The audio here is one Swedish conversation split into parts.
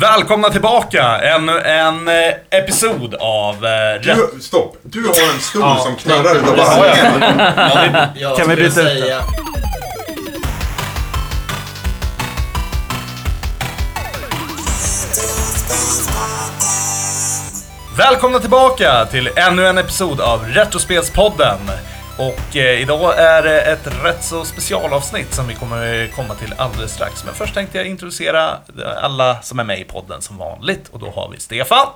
Välkomna tillbaka! Ännu en eh, episod av eh, Rätt... Du, stopp. Du har en stol Ja. som knarrar utav jag. varje. Jag Kan vi skulle byta ut säga... Välkomna tillbaka till ännu en episod av Retrospelspodden. Och eh, idag är det ett rätt så specialavsnitt som vi kommer komma till alldeles strax. Men först tänkte jag introducera alla som är med i podden som vanligt. Och då har vi Stefan.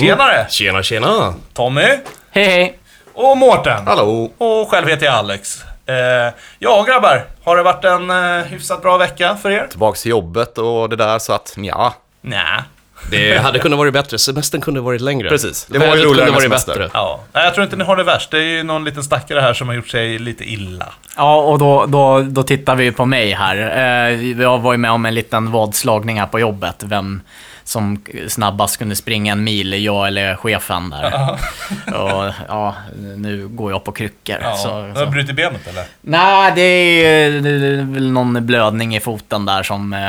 Tjenare! Tjena, tjena! Tommy. Hej hej! Och Mårten. Hallå! Och själv heter jag Alex. Eh, ja grabbar, har det varit en eh, hyfsat bra vecka för er? Tillbaks till jobbet och det där, så att ja. Nja. Det hade kunnat varit bättre. Semestern kunde varit längre. Precis. Det var Vädret roligare kunde med varit semester. bättre. Ja, Nej, jag tror inte ni har det värst. Det är ju någon liten stackare här som har gjort sig lite illa. Ja, och då, då, då tittar vi på mig här. Eh, Jag var ju med om en liten vadslagning här på jobbet. Vem som snabbast kunde springa en mil, jag eller chefen där. Och ja, nu går jag på kryckor. Ja, så, du har så. brutit benet eller? Nej, det är, det är väl någon blödning i foten där som eh,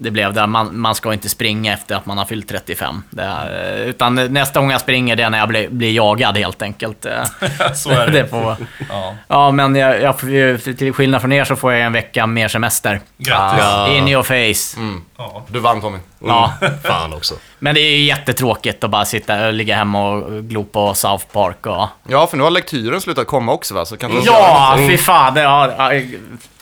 det blev där. Man, man ska inte springa efter att man har fyllt 35. Det är, eh, utan nästa gång jag springer det är när jag blir, blir jagad helt enkelt. Eh, Så är det. får, Ja. ja, men jag, jag, till skillnad från er så får jag en vecka mer semester. Grattis. Ja. In your face. Ja. Du vann Tommy. Ja. Fan också. Men det är ju jättetråkigt att bara sitta och ligga hemma och glo på South Park och... Ja, för nu har lektyren slutat komma också va? Så kan du Ja, fy fan. Det, ja,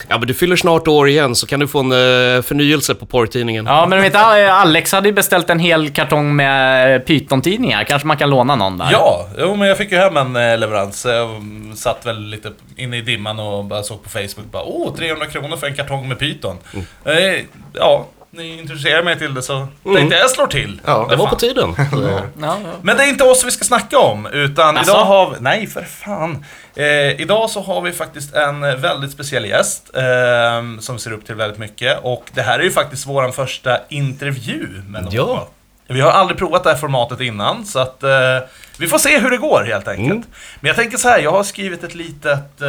ja, men du fyller snart år igen, så kan du få en eh, förnyelse på porrtidningen. ja, men du vet, Alex hade ju beställt en hel kartong med Python-tidningar. Kanske man kan låna någon där? Ja, jo, men jag fick ju hem en eh, leverans. Jag mm, satt väl lite inne i dimman och bara såg på Facebook. Bara, Åh, 300 kronor för en kartong med Python. Eh, ja, ni introducerar mig till det så tänkte jag slår till. Ja, Det var på tiden. Ja, ja. Men det är inte oss vi ska snacka om, utan Asså? idag har vi... Nej, för fan. Eh, idag så har vi faktiskt en väldigt speciell gäst eh, som vi ser upp till väldigt mycket. Och det här är ju faktiskt vår första intervju med någon. Ja. Vi har aldrig provat det här formatet innan, så att eh, vi får se hur det går helt enkelt. Mm. Men jag tänker så här, jag har skrivit ett litet...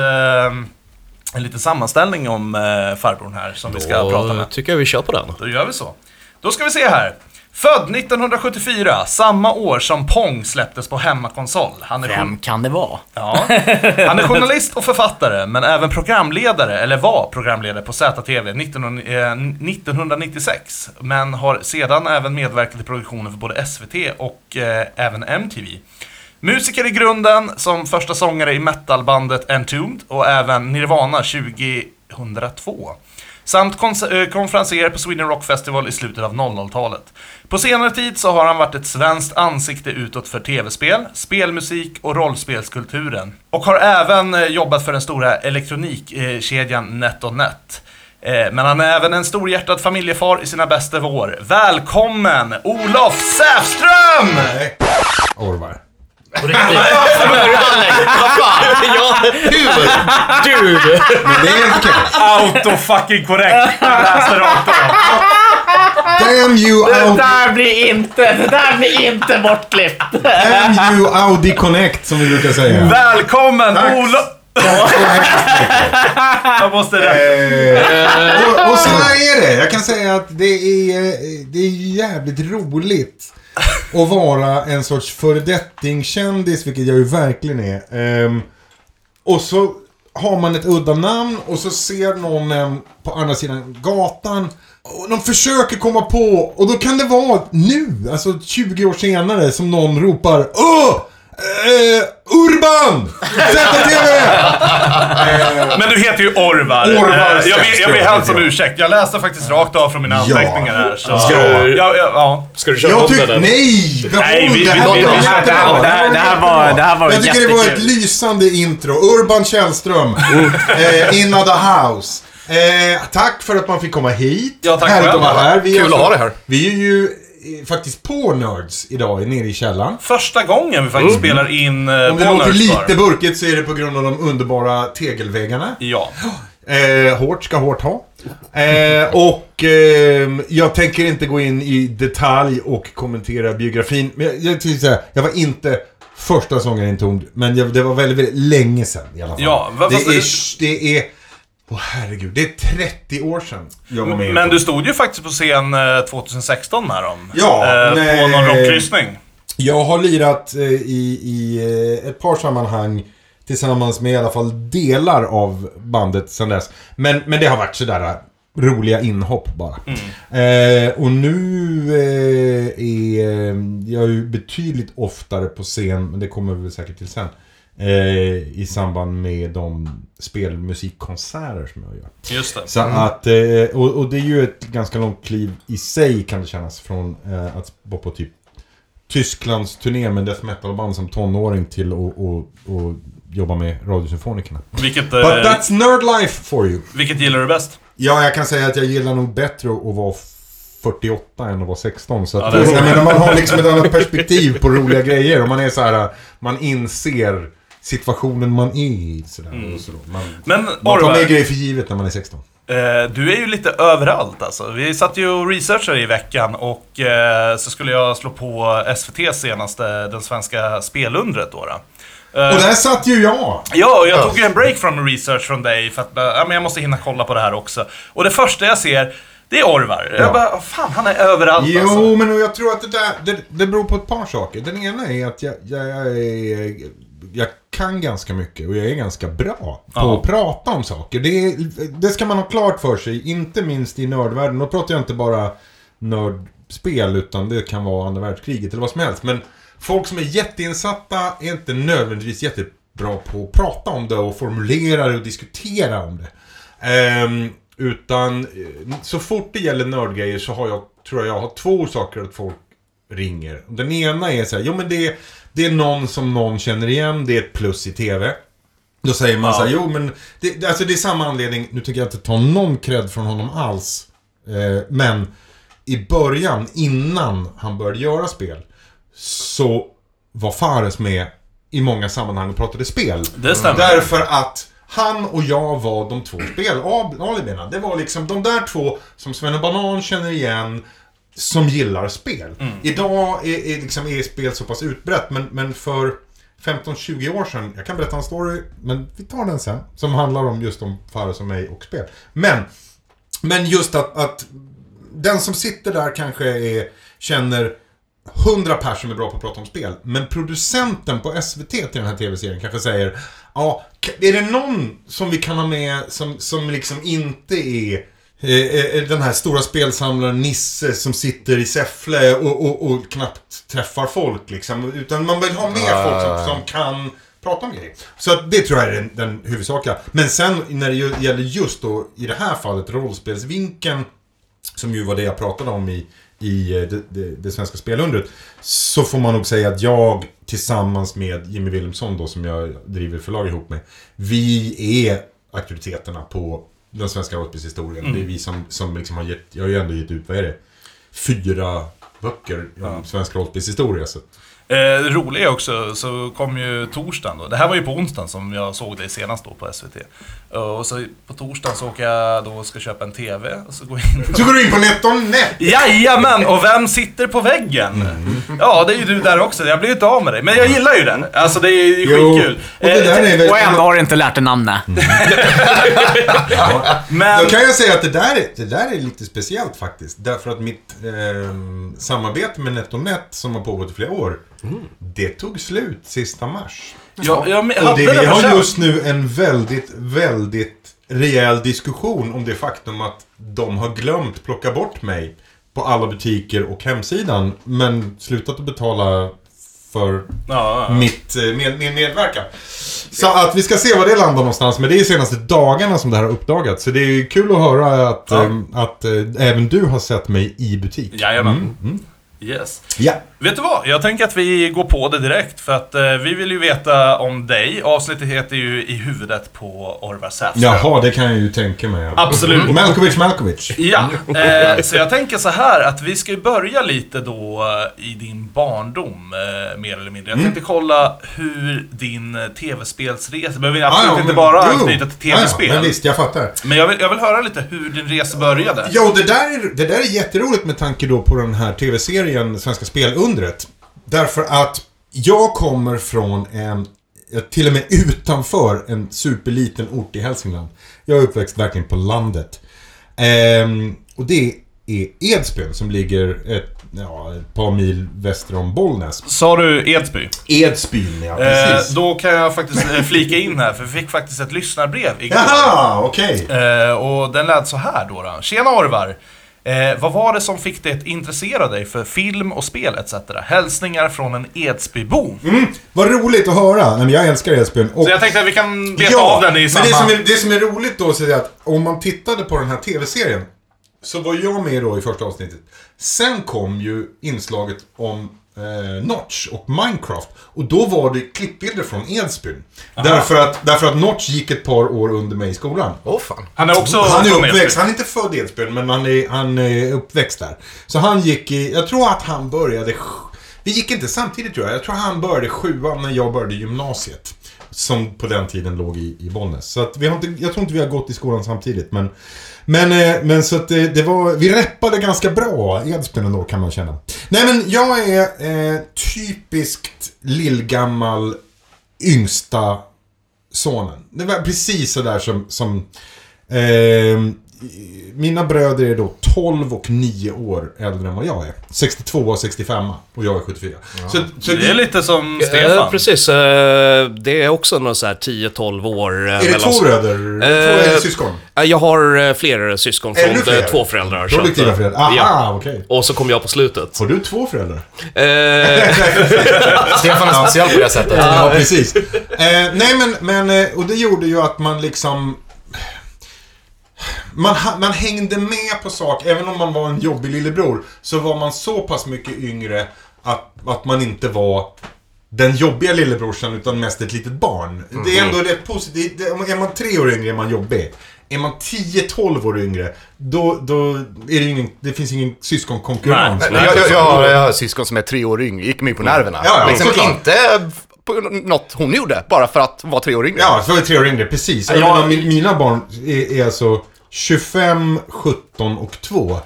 En liten sammanställning om eh, farbrorn här som vi ska prata Då med. tycker jag vi kör på den. Då gör vi så. Då ska vi se här. Född 1974, samma år som Pong släpptes på hemmakonsol. Han är, Vem kan det vara? ja. Han är journalist och författare, men även programledare, eller var programledare på ZTV 19, eh, 1996. Men har sedan även medverkat i produktioner för både SVT och eh, även MTV. Musiker i grunden, som första sångare i metalbandet Entombed och även Nirvana 2002. Samt eh, konferenser på Sweden Rock Festival i slutet av 00-talet. På senare tid så har han varit ett svenskt ansikte utåt för tv-spel, spelmusik och rollspelskulturen. Och har även eh, jobbat för den stora elektronikkedjan NetOnNet. Eh, men han är även en storhjärtad familjefar i sina bästa år. Välkommen Olof Säfström! Nej. Orvar. ja, hur? Du! Men det är inte okej. Auto fucking korrekt. Läste rakt av. Damn you, Det Audi, där blir inte, det där blir inte bortklippt. damn you Audi Connect som vi brukar säga. Välkommen Tack. Olof... Tack så hemskt mycket. Jag måste rätta. Eh, och, och så är det. Jag kan säga att det är, eh, det är jävligt roligt och vara en sorts föredettingkändis, vilket jag ju verkligen är. Ehm, och så har man ett udda namn och så ser någon en på andra sidan gatan. Och de försöker komma på, och då kan det vara nu, alltså 20 år senare, som någon ropar Åh! Eh, Urban! ZTV! Men du heter ju Orvar. Orvar Eh, jag, ber, jag ber helt om ursäkt. Jag läste faktiskt rakt av från mina Ja. anteckningar här. Så. Ska du- Ja, ja, ja. Ska du köra Jag om den? Nej! Behåll Nej, vi- det här vi- var vi- det här- det här- det här var- det här var Jag tycker det var ett lysande intro. Urban Källström. eh, in the house. Eh, tack för att man fick komma hit. Ja, tack Härligt att vara här. Vi är Kul att ha dig här. Vi är ju faktiskt på Nerds idag, nere i källaren. Första gången vi faktiskt spelar in eh, Om det låter lite burkigt så är det på grund av de underbara tegelväggarna. Ja. Eh, hårt ska hårt ha. Eh, och ehm, jag tänker inte gå in i detalj och kommentera biografin. Men jag, jag, säga, jag var inte första sångaren i Entombed, men jag, det var väldigt, väldigt länge sedan i alla fall. Ja, det, är, det är Åh herregud, det är 30 år sedan jag var med. Men på- du stod ju faktiskt på scen eh, 2016 med dem. Ja, eh, nej. På någon rocklyssning. Jag har lirat eh, i, i eh, ett par sammanhang tillsammans med i alla fall delar av bandet sedan dess. Men, men det har varit sådär eh, roliga inhopp bara. Eh, och nu eh, är eh, jag ju betydligt oftare på scen, men det kommer vi säkert till sen. Eh, I samband med de spelmusikkonserter som jag gör. Just det. Så att, eh, och, och det är ju ett ganska långt kliv i sig kan det kännas från eh, att vara på typ Tysklands turné med death metal-band som tonåring till att och, och jobba med Radiosymfonikerna. Vilket, But eh, that's nerd life for you. vilket gillar du bäst? Ja, jag kan säga att jag gillar nog bättre att vara 48 än att vara 16. Så att, Ja, det jag menar, man har liksom ett annat perspektiv på roliga grejer. Och man är så här, man inser situationen man är i. Sådär, och så då. Man, Men man tar med grejer för givet när man är 16. eh, du är ju lite överallt alltså. Vi satt ju och researchade i veckan och eh, så skulle jag slå på SVT senaste, den svenska spelundret då. då. Eh, Och där satt ju jag! Ja, och jag tog ju en break från research från dig för att eh, ja, men jag måste hinna kolla på det här också. Och det första jag ser, det är Orvar. Ja. Jag bara, fan han är överallt Jo, alltså. men jag tror att det där, det, det beror på ett par saker. Den ena är att jag, jag, jag, jag kan ganska mycket och jag är ganska bra på Ja. att prata om saker. Det, är- det ska man ha klart för sig, inte minst i nördvärlden. Då pratar jag inte bara nördspel, utan det kan vara andra världskriget eller vad som helst. Men folk som är jätteinsatta är inte nödvändigtvis jättebra på att prata om det och formulera det och diskutera om det. Ehm, utan eh, så fort det gäller nördgrejer så har jag, tror jag, jag har två orsaker att folk ringer. Den ena är så här, jo men det, det är någon som någon känner igen, det är ett plus i TV. Då säger man Ja. så här, jo men det, alltså det är samma anledning, nu tänker jag inte ta någon cred från honom alls. Eh, men i början, innan han började göra spel, så var Fares med i många sammanhang och pratade spel. Det stämmer. Därför att han och jag var de två spelalibierna. Det var liksom de där två som Sven Banan känner igen, som gillar spel. Idag är, är, liksom, är spel så pass utbrett, men, men för 15-20 år sedan, jag kan berätta en story, men vi tar den sen, som handlar om just om Fares och mig och spel. Men, men just att, att den som sitter där kanske är, känner 100 personer som är bra på att prata om spel. Men producenten på SVT till den här tv-serien kanske säger Ja, är det någon som vi kan ha med som, som liksom inte är den här stora spelsamlaren Nisse som sitter i Säffle och, och, och knappt träffar folk liksom. Utan man vill ha med folk som, som kan prata om grejer. Så det tror jag är den, den huvudsakliga. Men sen när det gäller just då i det här fallet rollspelsvinkeln som ju var det jag pratade om i, i eh, det, det, det svenska spelundret. Så får man nog säga att jag tillsammans med Jimmy Wilhelmsson då som jag driver förlag ihop med. Vi är auktoriteterna på den svenska rollspelshistorien. Det är vi som, som liksom har gett, jag har ju ändå gett ut, vad är det? Fyra böcker om svensk rollspelshistoria. Så. Eh, roliga också, så kom ju torsdagen då. Det här var ju på onsdagen som jag såg dig senast då på SVT. Och så på torsdagen så åker jag då och ska köpa en TV. Och så går jag in Så går du in på NetOnNet! Jajamän! Och vem sitter på väggen? Ja, det är ju du där också. Jag blir ju inte av med dig. Men jag gillar ju den. Alltså det är ju Jo, skitkul. och det där Eh, är väl... Och ändå har du inte lärt dig namnet. Ja. Men... Då kan jag säga att det där, är- det där är lite speciellt faktiskt. Därför att mitt eh, samarbete med NetOnNet som har pågått i flera år, det tog slut sista mars. Jag, jag Och det, vi har just nu en väldigt, väldigt rejäl diskussion om det faktum att de har glömt plocka bort mig på alla butiker och hemsidan, men slutat att betala för Ja, ja. mitt, eh, med, min medverkan. Så att vi ska se var det landar någonstans. Men det är de senaste dagarna som det här har uppdagats. Så det är kul att höra att, Ja. ehm, att eh, även du har sett mig i butik. Jajamän. Mm, Yes. Ja. Vet du vad? Jag tänker att vi går på det direkt. För att eh, vi vill ju veta om dig. Avsnittet heter ju I huvudet på Orvar Säfström. Jaha, det kan jag ju tänka mig. Absolut. Malkovich Malkovich. Ja, eh, så jag tänker så här att vi ska ju börja lite då eh, i din barndom, eh, mer eller mindre. Jag tänkte kolla hur din tv-spelsresa, behöver absolut Ah, ja, inte men- bara jo. anknyta till Ah, ja, tv-spel. men visst, jag fattar. Men jag vill, jag vill höra lite hur din resa började. Jo, det där, är, det där är jätteroligt med tanke då på den här tv-serien Svenska spelundret. Därför att jag kommer från en till och med utanför en superliten ort i Hälsingland. Jag är uppväxt verkligen på landet. Ehm, och det är Edsbyn som ligger ett, ja, ett par mil väster om Bollnäs. Sa du Edsby? Edsbyn, ja Eh, precis. då kan jag faktiskt eh, flika in här, för vi fick faktiskt ett lyssnarbrev igår. Jaha, okej. Eh, och den lät så här då. då. Tjena Orvar! Eh, vad var det som fick dig att intressera dig för film och spel etc? Hälsningar från en Edsbybo. Vad roligt att höra. Nej, men jag älskar Edsbyn. Och Så jag tänkte att vi kan beta av den i men samma... det som, är, det som är roligt då så är att om man tittade på den här tv-serien så var jag med då i första avsnittet. Sen kom ju inslaget om eh, Notch och Minecraft. Och då var det klippbilder från Edsbyn. Därför att, därför att Notch gick ett par år under mig i skolan. Åh fan. Han är också Han är uppväxt, han är inte född i Edsbyn, men han är, han är uppväxt där. Så han gick i, jag tror att han började, vi gick inte samtidigt tror jag. Jag tror han började sjuan när jag började gymnasiet. Som på den tiden låg i, i Bollnäs. Så att vi har inte, jag tror inte vi har gått i skolan samtidigt. Men, men, eh, men så att det, det var, vi reppade ganska bra Edsbyn ändå kan man känna. Nej men jag är eh, typiskt lillgammal yngsta sonen. Det var precis sådär som, som eh, mina bröder är då 12 och 9 år äldre än vad jag är. 62 och 65 och jag är 74. Så, så Det är lite som Eh, Stefan. precis, eh, det är också någon så här 10-12 år. eh, är det mellan- två bröder? två Eh, eller syskon? Eh, Jag har eh, fler syskon från fler? två föräldrar. Produktiva föräldrar? Aha, Ja. okej. Och så kom jag på slutet. Har du två föräldrar? Eh, Stefan är speciell på det sättet. Ja, precis. Eh, nej, men, men och det gjorde ju att man liksom... Man, man hängde med på saker, även om man var en jobbig lillebror, så var man så pass mycket yngre att, att man inte var den jobbiga lillebrorsan utan mest ett litet barn. Det är ändå rätt positivt. Är man tre år yngre är man jobbig. Är man 10-12 år yngre, då, då är det ingen, det finns ingen syskonkonkurrens. Nej, Men jag, jag, jag, har, jag har syskon som är tre år yngre, gick mig på nerverna. Ja, ja, liksom såklart. inte på något hon gjorde, bara för att vara tre år yngre. Ja, så var det tre år yngre, precis. Jag Ja, min- mina barn är, är alltså 25, 17 och 2.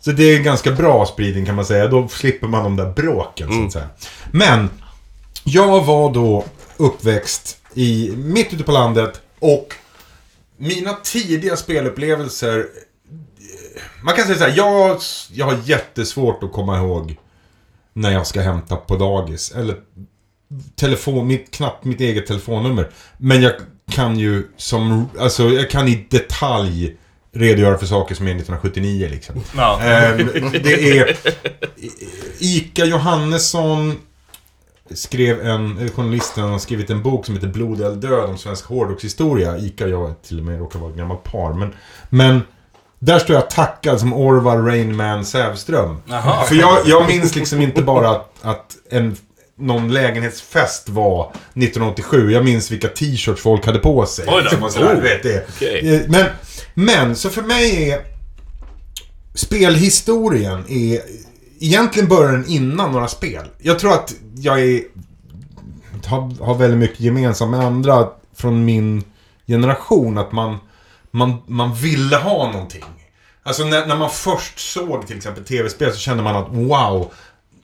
Så det är en ganska bra spridning kan man säga. Då slipper man de där bråken så att säga. Men, jag var då uppväxt i, mitt ute på landet och mina tidiga spelupplevelser man kan säga så här, jag, jag har jättesvårt att komma ihåg när jag ska hämta på dagis. Eller telefon, mitt, knappt mitt eget telefonnummer. Men jag kan ju som, alltså jag kan i detalj redogöra för saker som är 1979 liksom. Ja. Ehm, det är Ica Johannesson skrev en, journalisten har skrivit en bok som heter Blod eller död om svensk hårdrockshistoria. Ica och jag till och med råkar vara ett gammalt par. Men, men där står jag tackad som Orvar Rainman Sävström. Jaha. För jag, jag minns liksom inte bara att, att en, någon lägenhetsfest var 1987. Jag minns vilka t-shirts folk hade på sig. Oj då. Liksom och sådär, Oh. vet det. Okej. Eh, Men, men, så för mig är spelhistorien är... Egentligen börjar den innan några spel. Jag tror att jag är... Har, har väldigt mycket gemensamt med andra från min generation. Att man, man, man ville ha någonting. Alltså när, när man först såg till exempel tv-spel så kände man att wow.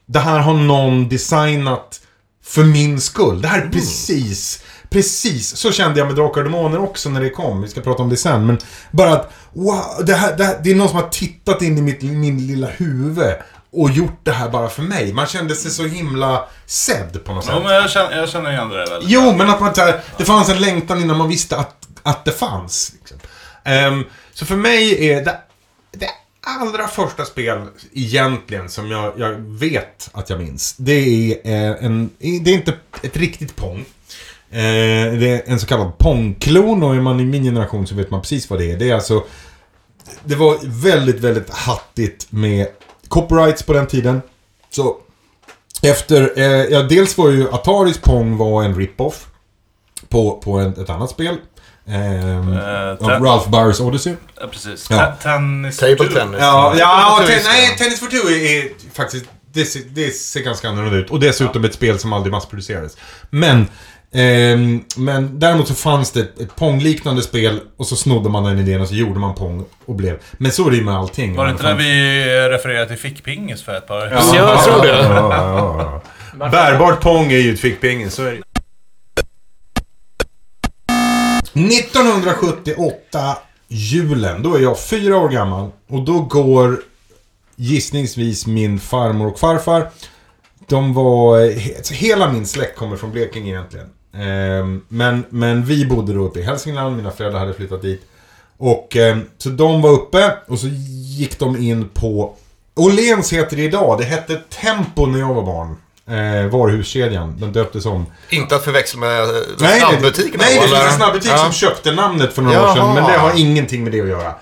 Det här har någon designat för min skull. Det här är precis, precis. Så kände jag med Drakar och Demoner också när det kom. Vi ska prata om det sen. Men bara att, wow, det, här, det, här, det är någon som har tittat in i mitt, min lilla huvud och gjort det här bara för mig. Man kände sig så himla sedd på något sätt. Ja, men jag, känner, jag känner igen det där väldigt Jo, men att man, här, det fanns en längtan innan man visste att, att det fanns. Liksom. Ehm, så för mig är det, det allra första spel egentligen som jag, jag vet att jag minns. Det är eh, en, det är inte ett riktigt Pong. Eh, det är en så kallad Pong-klon och är man i min generation så vet man precis vad det är. Det är alltså det var väldigt, väldigt hattigt med copyrights på den tiden. Så efter, eh, ja dels var ju Ataris Pong var en rip-off på, på en, ett annat spel. Ehm, Eh, av ten- Ralph Byers Odyssey. Ja, precis. Ja. Tennis Table tennis. Ja, ja Tennis ten, nej, ja. Tennis for Two är, är faktiskt, det ser, det ser ganska annorlunda ut. Och dessutom ett spel som aldrig massproducerades. Men, ehm, men däremot så fanns det ett, Pong-liknande spel och så snodde man den idén och så gjorde man Pong och blev... Men så är det ju med allting. Var det inte när vi refererade till fickpingis för ett par Ja, jag tror det. Ja, ja, ja. Bärbart Pong är ju ett fickpingis, så är det 1978, julen, då är jag fyra år gammal. Och då går gissningsvis min farmor och farfar. De var, he- hela min släkt kommer från Blekinge egentligen. Ehm, Men, men vi bodde då uppe i Hälsingland, mina föräldrar hade flyttat dit. Och ehm, så de var uppe och så gick de in på Åhléns heter det idag, det hette Tempo när jag var barn. Eh, varuhuskedjan, den döptes om. Inte att förväxla med eh, Nej, nej, snabbbutikerna nej, det finns en snabbutik Ja. som köpte namnet för några år Jaha. sedan. Men det har ingenting med det att göra.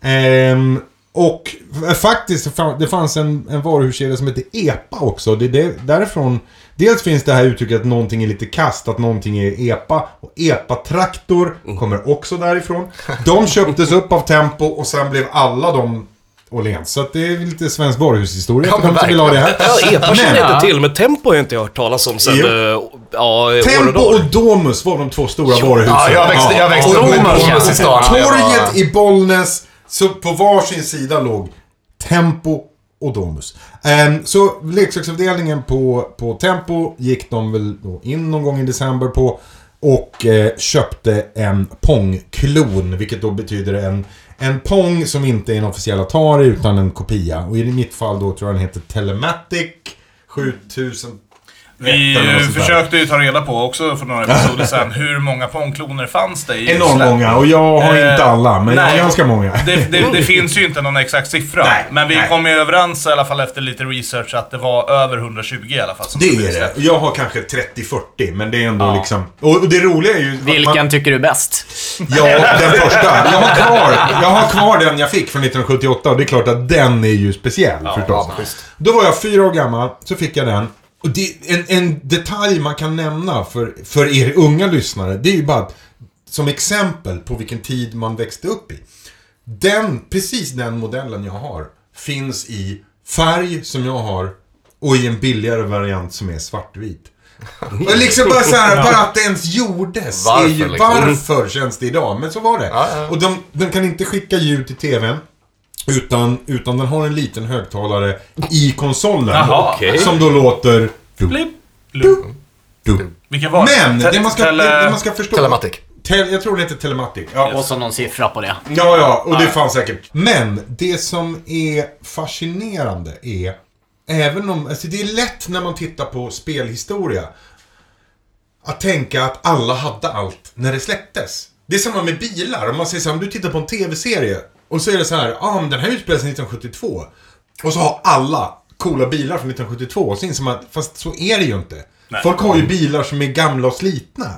Ehm, och faktiskt, det fann- det fanns en, en varuhuskedja som heter EPA också. Det är det, därifrån... Dels finns det här uttrycket att någonting är lite kast, att någonting är EPA. Och EPA-traktor kommer också därifrån. De köptes upp av Tempo och sen blev alla de Åhléns. Så att det är lite svensk varuhushistoria Ja, för de som vill ha det här. Ja, epa känner jag inte till, men Tempo har jag inte hört talas om sen Jo. eh, ja, och Tempo dag. och Domus var de två stora varuhusen. Ja, jag växte, jag växte upp med Domus i stan. Torget i Bollnäs, så på varsin sida låg Tempo och Domus. Um, så leksaksavdelningen på, på Tempo gick de väl då in någon gång i december på och eh, köpte en Pong-klon, vilket då betyder en, en Pong som inte är en officiell Atari utan en kopia. Och i mitt fall då tror jag den heter Telematic 7000. Vi försökte ju ta reda på också för några episoder sedan hur många Pong-kloner fanns det i Enormt många och jag har Eh, inte alla, men jag har nej. ganska många. Det, det, det finns ju inte någon exakt siffra. Nej, men vi nej. kom ju överens i alla fall efter lite research att det var över 120 i alla fall. Som Det är det. Jag har kanske 30-40, men det är ändå Ja. liksom... Och det roliga är ju... Vilken Man, tycker du är bäst? ja, den första. Jag har, kvar, jag har kvar den jag fick från 1978 och det är klart att den är ju speciell förstås. Ja. Då var jag fyra år gammal, så fick jag den. Och det, en, en detalj man kan nämna för, för er unga lyssnare, det är ju bara att, som exempel på vilken tid man växte upp i. Den, precis den modellen jag har, finns i färg som jag har och i en billigare variant som är svartvit. Och liksom bara så här, bara att det ens gjordes. Varför, är ju, liksom? varför känns det idag? Men så var det. Ja, ja. Och de, den kan inte skicka ljud till TVn. Utan, utan den har en liten högtalare i konsolen. Jaha. Okej. Som då låter... Du, Blipp, lupp. du. Vilken var Men, det man ska, det man ska förstå... Telematic. Tel, jag tror det heter Telematic. Ja, Och så någon siffra på det. ja, ja och det fanns säkert. Men, det som är fascinerande är... Även om... Alltså det är lätt när man tittar på spelhistoria. Att tänka att alla hade allt när det släpptes. Det är samma med bilar. Om man säger så här, om du tittar på en tv-serie. Och så är det så här, ah, men den här utspelar sig 1972. Och så har alla coola bilar från 1972. Och så inser man att, fast så är det ju inte. Nej. Folk har ju bilar som är gamla och slitna.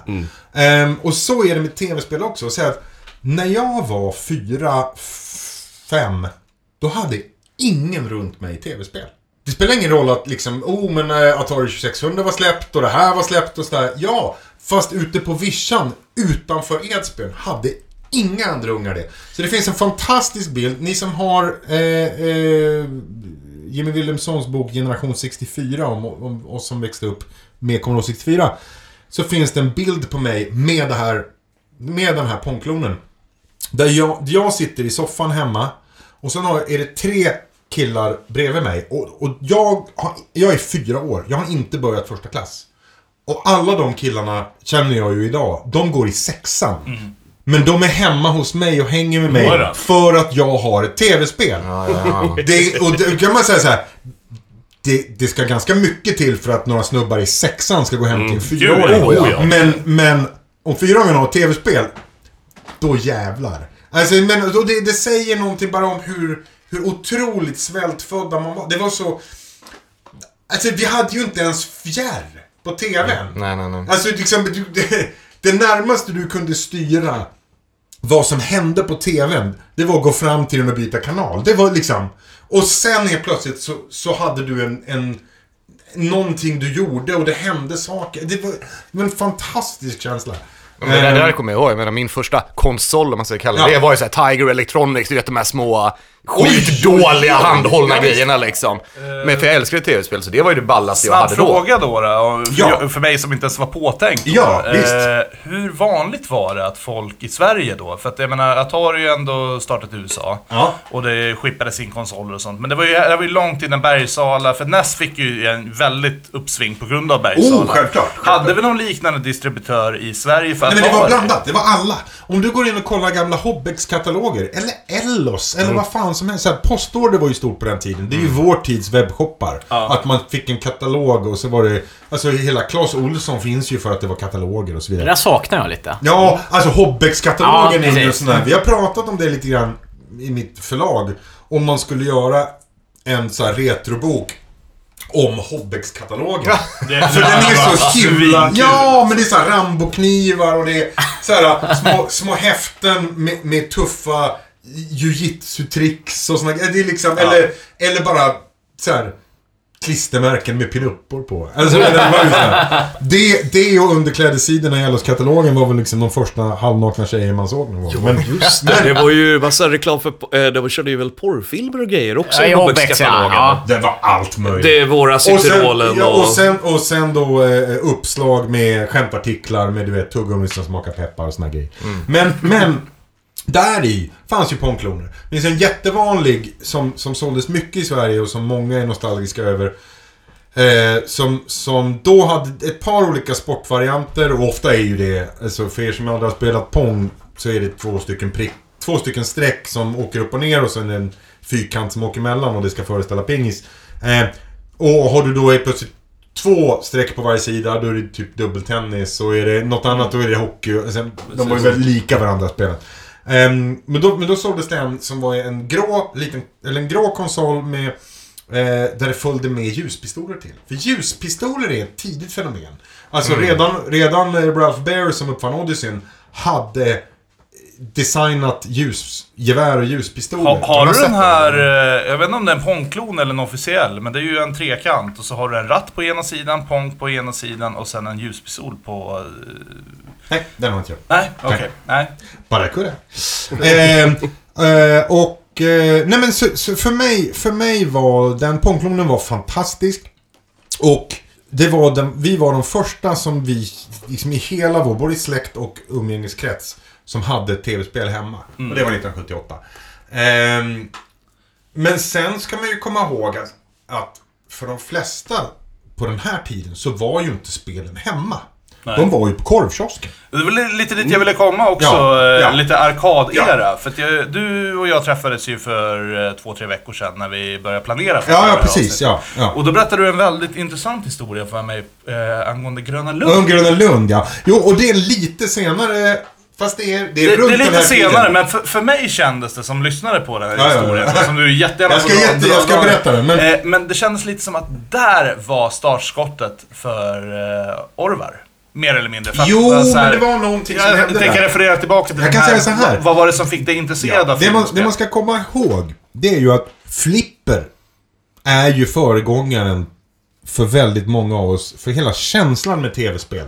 Ehm, och så är det med tv-spel också. Så att när jag var fyra, fem, då hade ingen runt mig tv-spel. Det spelar ingen roll att liksom, oh men eh, Atari 2600 var släppt och det här var släppt och sådär. Ja, fast ute på vischan utanför Edsbyn hade inga andra ungar det. Så det finns en fantastisk bild. Ni som har eh, eh, Jimmy Wilhelmssons bok Generation 64 om, om oss som växte upp med Commodore 64. Så finns det en bild på mig med det här med den här ponklonen. Där jag, jag sitter i soffan hemma och sen har, är det tre killar bredvid mig. Och, och jag, har, jag är fyra år. Jag har inte börjat första klass. Och alla de killarna känner jag ju idag. De går i sexan. Mm. Men de är hemma hos mig och hänger med mig då. för att jag har ett tv-spel. Ja, ja, ja. Det, och det kan man säga så här. Det, det ska ganska mycket till för att några snubbar i sexan ska gå hem till en fyraåring. Gud, oh ja. Men, men om fyraåringen har ett tv-spel, då jävlar. Alltså, men då det, det säger någonting bara om hur, hur otroligt svältfödda man var. Det var så... Alltså, vi hade ju inte ens fjärr på TVn. Nej, nej, nej. Alltså, liksom, det, det närmaste du kunde styra vad som hände på TVn, det var att gå fram till den och byta kanal. Det var liksom... Och sen helt plötsligt så, så hade du en, en... Någonting du gjorde och det hände saker. Det var, det var en fantastisk känsla. Men det där, Ehm, det där kommer jag ihåg. Jag menar, min första konsol, om man ska kalla det, Ja. det var ju såhär Tiger Electronics, du vet de här små skitdåliga handhållna grejerna liksom. Men för jag älskar tv-spel, så det var ju det ballaste jag hade då. fråga då, då och för, Ja. jag, för mig som inte ens var påtänkt. då. Ja, visst. hur vanligt var det att folk i Sverige då, för att jag menar Atari är ju ändå startat i USA. Ja. Och det skippades in konsoler och sånt. Men det var ju, det var ju långt innan Bergsala, för NES fick ju en väldigt uppsving på grund av Bergsala. Oh, självklart, självklart. Hade vi någon liknande distributör i Sverige för Nej, men det var Atari? blandat. Det var alla. Om du går in och kollar gamla Hobbex-kataloger, eller Ellos, eller vad fan som helst. Så här, postorder var ju stort på den tiden. Det är ju vår tids webbshoppar. Att man fick en katalog och så var det... Alltså hela Clas Olsson finns ju för att det var kataloger och så Det vidare. där saknar jag lite. Ja, alltså Hobbex-katalogen Ja, är ju sån här. Vi har pratat om det lite grann i mitt förlag. Om man skulle göra en så här retrobok om Hobbex-katalogen. För den är så himla... Ja, men det är så här Rambo-knivar och det är så här små, små häften med, med tuffa jujitsu-tricks och såna Det är liksom... Eller, eller bara så här klistermärken med pinuppor på. Alltså, det, det, det och underklädessidorna i LOs-katalogen var väl liksom de första halvnakna tjejer man såg någon gång. Men, Just det, det var ju massa reklam för... Eh, det var, körde ju väl porrfilmer och grejer också Ja, i i Hobbex, Hobbex-katalogen. ja. det var allt möjligt. Det är våra Och sen, Cityrolen ja, och... och, sen, och sen då eh, uppslag med skämtartiklar med du vet tuggummi som smakar peppar och såna grejer. Men, men där i fanns ju pongkloner. Det finns en jättevanlig som, som såldes mycket i Sverige och som många är nostalgiska över. Eh, som, som då hade ett par olika sportvarianter och ofta är ju det, alltså för er som aldrig har spelat Pong så är det två stycken prick, två stycken streck som åker upp och ner och sen en fyrkant som åker emellan och det ska föreställa pingis. Eh, och har du då helt plötsligt två streck på varje sida, då är det typ dubbeltennis och är det något annat då är det hockey. Och sen, de var ju väldigt lika varandra spelen. Ehm, men, då, men då såldes det en som var en grå, liten, eller en grå konsol med Eh, där det följde med ljuspistoler till. För ljuspistoler är ett tidigt fenomen. Alltså redan, redan eh, Ralph Baer som uppfann Odyssey hade designat ljusgevär och ljuspistoler. Ha, har du den här, eh, jag vet inte om det är en pongklon eller en officiell, men det är ju en trekant och så har du en ratt på ena sidan, pong på ena sidan och sen en ljuspistol på... eh, Nej, den har inte jag. Nej, okej. Nej. Bara kunde. eh, eh, och... Eh, nej men så, så för, mig, för mig var den pongklonen var fantastisk. Och det var den, vi var de första som vi, liksom i hela vår, både i släkt och umgängeskrets, som hade ett tv-spel hemma. Och det var 1978. Ehm, men sen ska man ju komma ihåg att, att för de flesta på den här tiden så var ju inte spelen hemma. Nej. De var ju på korvkiosken. Det var li- lite dit jag ville komma också, Ja, eh, ja. lite arkadera. För att jag, du och jag träffades ju för eh, två, tre veckor sedan när vi började planera för Ja, ja precis. Ja, ja. Och då berättade du en väldigt intressant historia för mig eh, angående Gröna Lund. Ungruna Lund, ja. Jo, och det är lite senare. Fast det är, det är Det, runt det är den lite här senare, tiden. men för, för mig kändes det som lyssnade på den här Ja, ja, ja. historien, som du jättegärna Jag ska jätte- dra- jag ska berätta den, men- Eh, men det kändes lite som att där var startskottet för eh, Orvar. Mer eller mindre. För att, Jo, så här- men det var någonting som Jag hände tänker där. referera tillbaka till Jag kan här, säga så här. Vad, var det som fick dig intresserad av det, man, det man ska komma ihåg, det är ju att Flipper är ju föregångaren för väldigt många av oss, för hela känslan med tv-spel.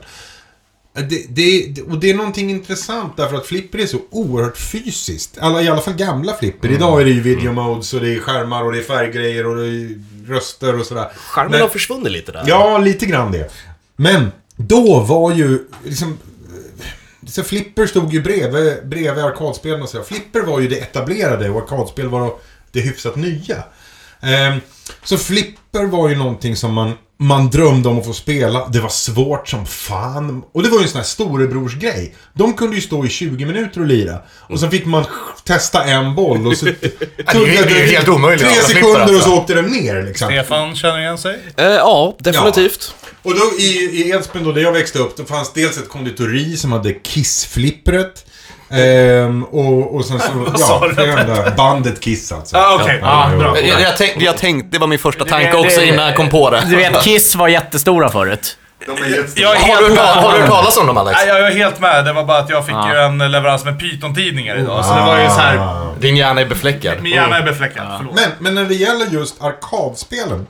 Det, det, och det är någonting intressant därför att Flipper är så oerhört fysiskt. Alla, I alla fall gamla Flipper. Idag är det ju video modes och det är skärmar och det är färggrejer och det är röster och sådär. Charmen Men- har försvunnit lite där. Ja, lite grann det. Men då var ju liksom... Eh, så Flipper stod ju bredvid, bredvid arkadspelen och så. Flipper var ju det etablerade och arkadspel var det hyfsat nya. Ehm, så Flipper var ju någonting som man, man drömde om att få spela. Det var svårt som fan. Och det var ju en sån här storebrorsgrej. De kunde ju stå i 20 minuter och lira. Och så fick man testa en boll och så... det är ju helt omöjligt Tre sekunder och alltså. så åkte den ner liksom. Stefan känner igen sig? Eh, ja definitivt. Och då i, i Edsbyn då, där jag växte upp, då fanns dels ett konditori som hade Kiss-flippret. Ehm, och, och sen så, ja, du? flera andra. Bandet Kiss alltså. Ah, okej. Ja, Ah, bra. Jag, jag, tänk, jag tänkte, det var min första Det- tanke det- också innan jag kom på det. Du vet, Kiss var jättestora förut. De är jättestora. Jag är Har helt du, med. har du hört talas om dem Alex? Nej, jag är helt med. Det var bara att jag fick Ja. ju en leverans med Python-tidningar idag. Så det var ju så här. Ah. Din hjärna är befläckad. Min hjärna är befläckad. Förlåt. Men, men när det gäller just arkadspelen.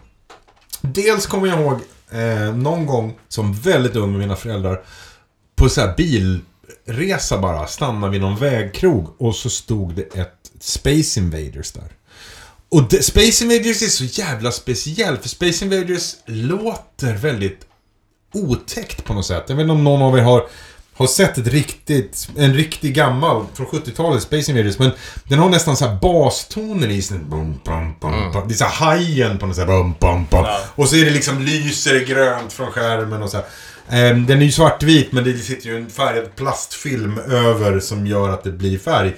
Dels kommer jag ihåg eh, någon gång som väldigt ung med mina föräldrar. På så här bilresa bara. Stanna vid någon vägkrog. Och så stod det ett Space Invaders där. Och det, Space Invaders är så jävla speciell, för Space Invaders låter väldigt otäckt på något sätt. Jag vet inte om någon av er har, har sett ett riktigt, en riktig gammal från 70-talet Space Invaders, men den har nästan så här bastoner i sig. Bum, bum, bum, bum. Det är så här hajen på något sätt. Bum, bum, bum. Och så är det liksom lyser grönt från skärmen och så här. Ehm, den är ju svartvit, men det sitter ju en färgad plastfilm över som gör att det blir färg.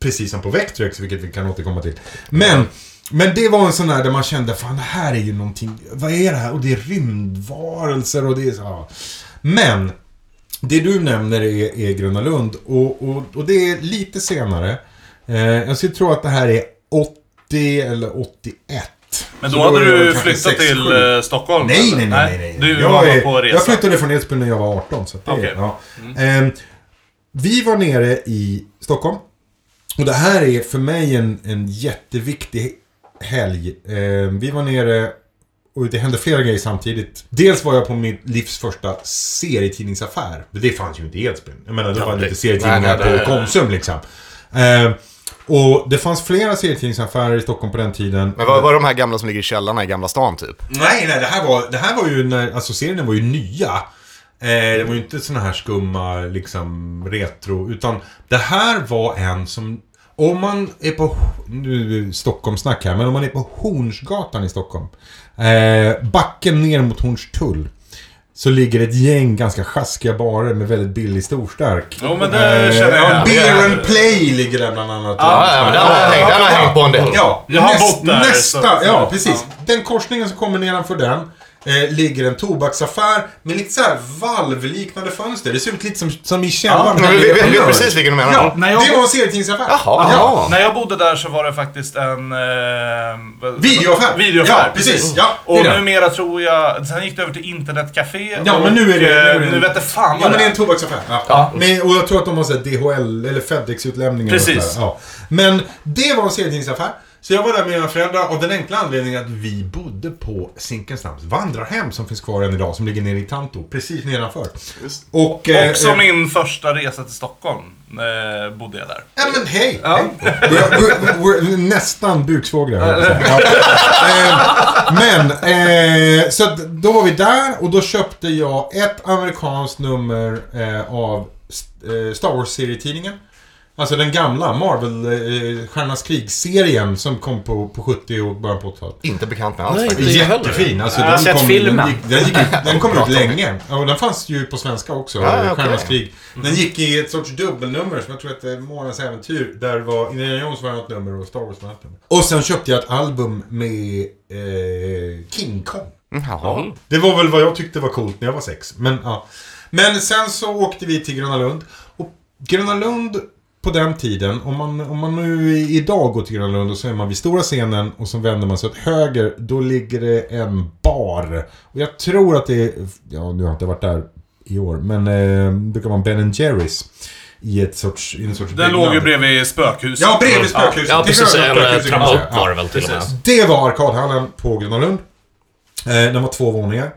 Precis som på Vectrex, vilket vi kan återkomma till. Men, men det var en sån där där man kände, fan det här är ju någonting, vad är det här? Och det är rymdvarelser och det är så, ja. Men, det du nämner är, är Gröna Lund och, och, och det är lite senare. Eh, jag skulle tro att det här är 80 eller 81. Men Så då hade du flyttat till sju. eh, Stockholm? Nej, nej, nej, nej. nej. Du jag, var är- på resa? jag flyttade från Edsbyn när jag var 18. Så det, Okej. ja. Ehm, vi var nere i Stockholm. Och det här är för mig en, en jätteviktig helg. Ehm, vi var nere och det hände flera grejer samtidigt. Dels var jag på mitt livs första serietidningsaffär. Det fanns ju inte i Edsbyn. Jag menar, det Ja, var det- lite serietidningar nej, nej, nej, på Konsum liksom. Ehm, och det fanns flera serietidningsaffärer i Stockholm på den tiden. Men vad var de här gamla som ligger i källarna i Gamla stan typ? Nej, nej, det här var, det här var ju när, alltså serierna var ju nya. Eh, det var ju inte såna här skumma, liksom, retro. Utan det här var en som, om man är på, nu Stockholmssnack här, men om man är på Hornsgatan i Stockholm. Eh, backen ner mot Hornstull. Så ligger ett gäng ganska sjaskiga barer med väldigt billig storstark. Jo, men det känner jag ja, igen. Beer and Play ligger där bland annat. Ja, ja, men den har hängt, den har hängt på en del. Ja, Jag har näst, bott där, nästa, så- ja precis. Den korsningen som kommer nedanför den eh, ligger en tobaksaffär med lite så här valvliknande fönster. Det ser ut lite som, som i källaren. Men vi, vi, vi vet precis vilken du menar. Ja, När jag det var en serietidningsaffär. Jaha, Ja. ja. När jag bodde där så var det faktiskt en... Eh, Videoaffär. Videoaffär, Ja, precis. Ja, det Och det. numera tror jag... Sen gick det över till internetcafé. Ja, och, men nu är det... Nu, eh, det, nu vet fan Ja, vad men det är det en tobaksaffär. Ja. Ja. Men, och jag tror att de har sett DHL eller Fedex-utlämningar. och Precis. Ja. Men det var en serietidningsaffär. Så jag var där med mina föräldrar av den enkla anledningen att vi bodde på Zinkensdamms vandrarhem som finns kvar än idag, som ligger nere i Tanto, precis nedanför. Och... eh, Också eh, min första resa till Stockholm. Eh, bodde jag där. Ja men hej! hej. We're, we're, we're nästan buksvågrar. Ja. Eh, Men, eh, så då var vi där och då köpte jag ett amerikanskt nummer eh, av Star Wars-serietidningen. Alltså den gamla Marvel eh, Stjärnornas krig-serien som kom på, på 70 och början på 80-talet. Inte bekant med alls Nej, faktiskt. inte jag heller. Jättefin. Alltså, Jag har den sett kom, filmen. Den, gick, den, gick, den kom ut länge. Ja, och den fanns ju på svenska också. Ja, okej. Stjärnornas krig. Den gick i ett sorts dubbelnummer som jag tror hette Månens äventyr. Där var Indiana Jones var ett nummer och Star Wars var ett nummer. Och sen köpte jag ett album med eh, King Kong. Jaha. Det var väl vad jag tyckte var coolt när jag var sex. Men, ja. Men sen så åkte vi till Gröna Lund. Och Gröna Lund på den tiden, om man, om man nu idag går till Gröna Lund och så är man vid stora scenen och så vänder man sig åt höger, då ligger det en bar. Och jag tror att det är, ja nu har jag inte varit där i år, men eh, det brukar vara Ben Jerrys. I ett sorts, i en sorts Den låg ju bredvid spökhuset. Ja, bredvid spökhuset. Ja, Till precis. En trappa upp var det Ja. väl till och med. Det var arkadhallen på Gröna Lund. Eh, den var två våningar.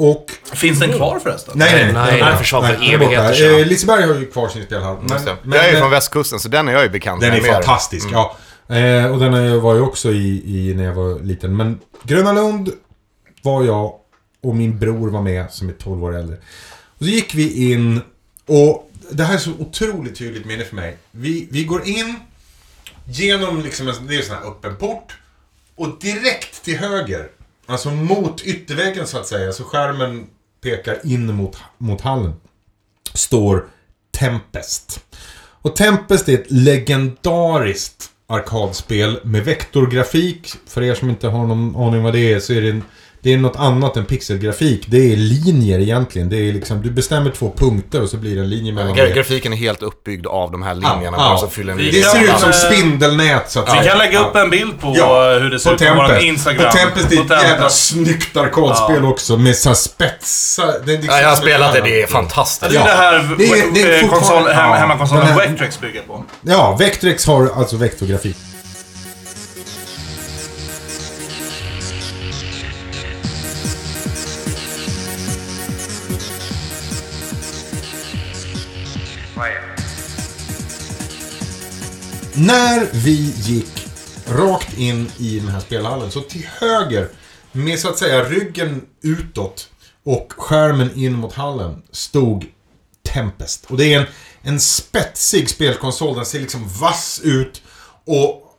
Och Finns den kvar förresten? Nej, nej, Nej, den försvann för den är evigheter. Eh, Liseberg har ju kvar sin spelhall. Det. Men, jag är ju men, från västkusten så den är jag ju bekant den med är mer. fantastisk, ja. Eh, och den är- var ju också i, i när jag var liten. Men Gröna Lund var jag och min bror var med som är 12 år äldre. Och så gick vi in och det här är så otroligt tydligt minne för mig. Vi, vi går in genom liksom en, det är en sån här öppen port. Och direkt till höger, alltså mot ytterväggen så att säga, så skärmen pekar in mot, mot hallen, står Tempest. Och Tempest är ett legendariskt arkadspel med vektorgrafik. För er som inte har någon aning vad det är så är det en det är något annat än pixelgrafik. Det är linjer egentligen. Det är liksom, du bestämmer två punkter och så blir det en linje mellan Gra- det. Grafiken är helt uppbyggd av de här linjerna Ja, så ja. fyller en Det ser ut som spindelnät så att säga. Vi kan lägga Ja. upp en bild på Ja, eh, hur det ser på ut på vår. Instagram. Och Tempest är På ett jävla snyggt arkadspel också med så här spetsar. Det är liksom Ja, jag har spelat det, det är fantastiskt. Det är Ja. det här Det är- det är eh, konsol, ja. hemmakonsolen här- Vectrex bygger på. Ja, Vectrex har alltså vektorgrafik. När vi gick rakt in i den här spelhallen. Så till höger, med så att säga ryggen utåt och skärmen in mot hallen, stod Tempest. Och det är en, en spetsig spelkonsol. Den ser liksom vass ut. Och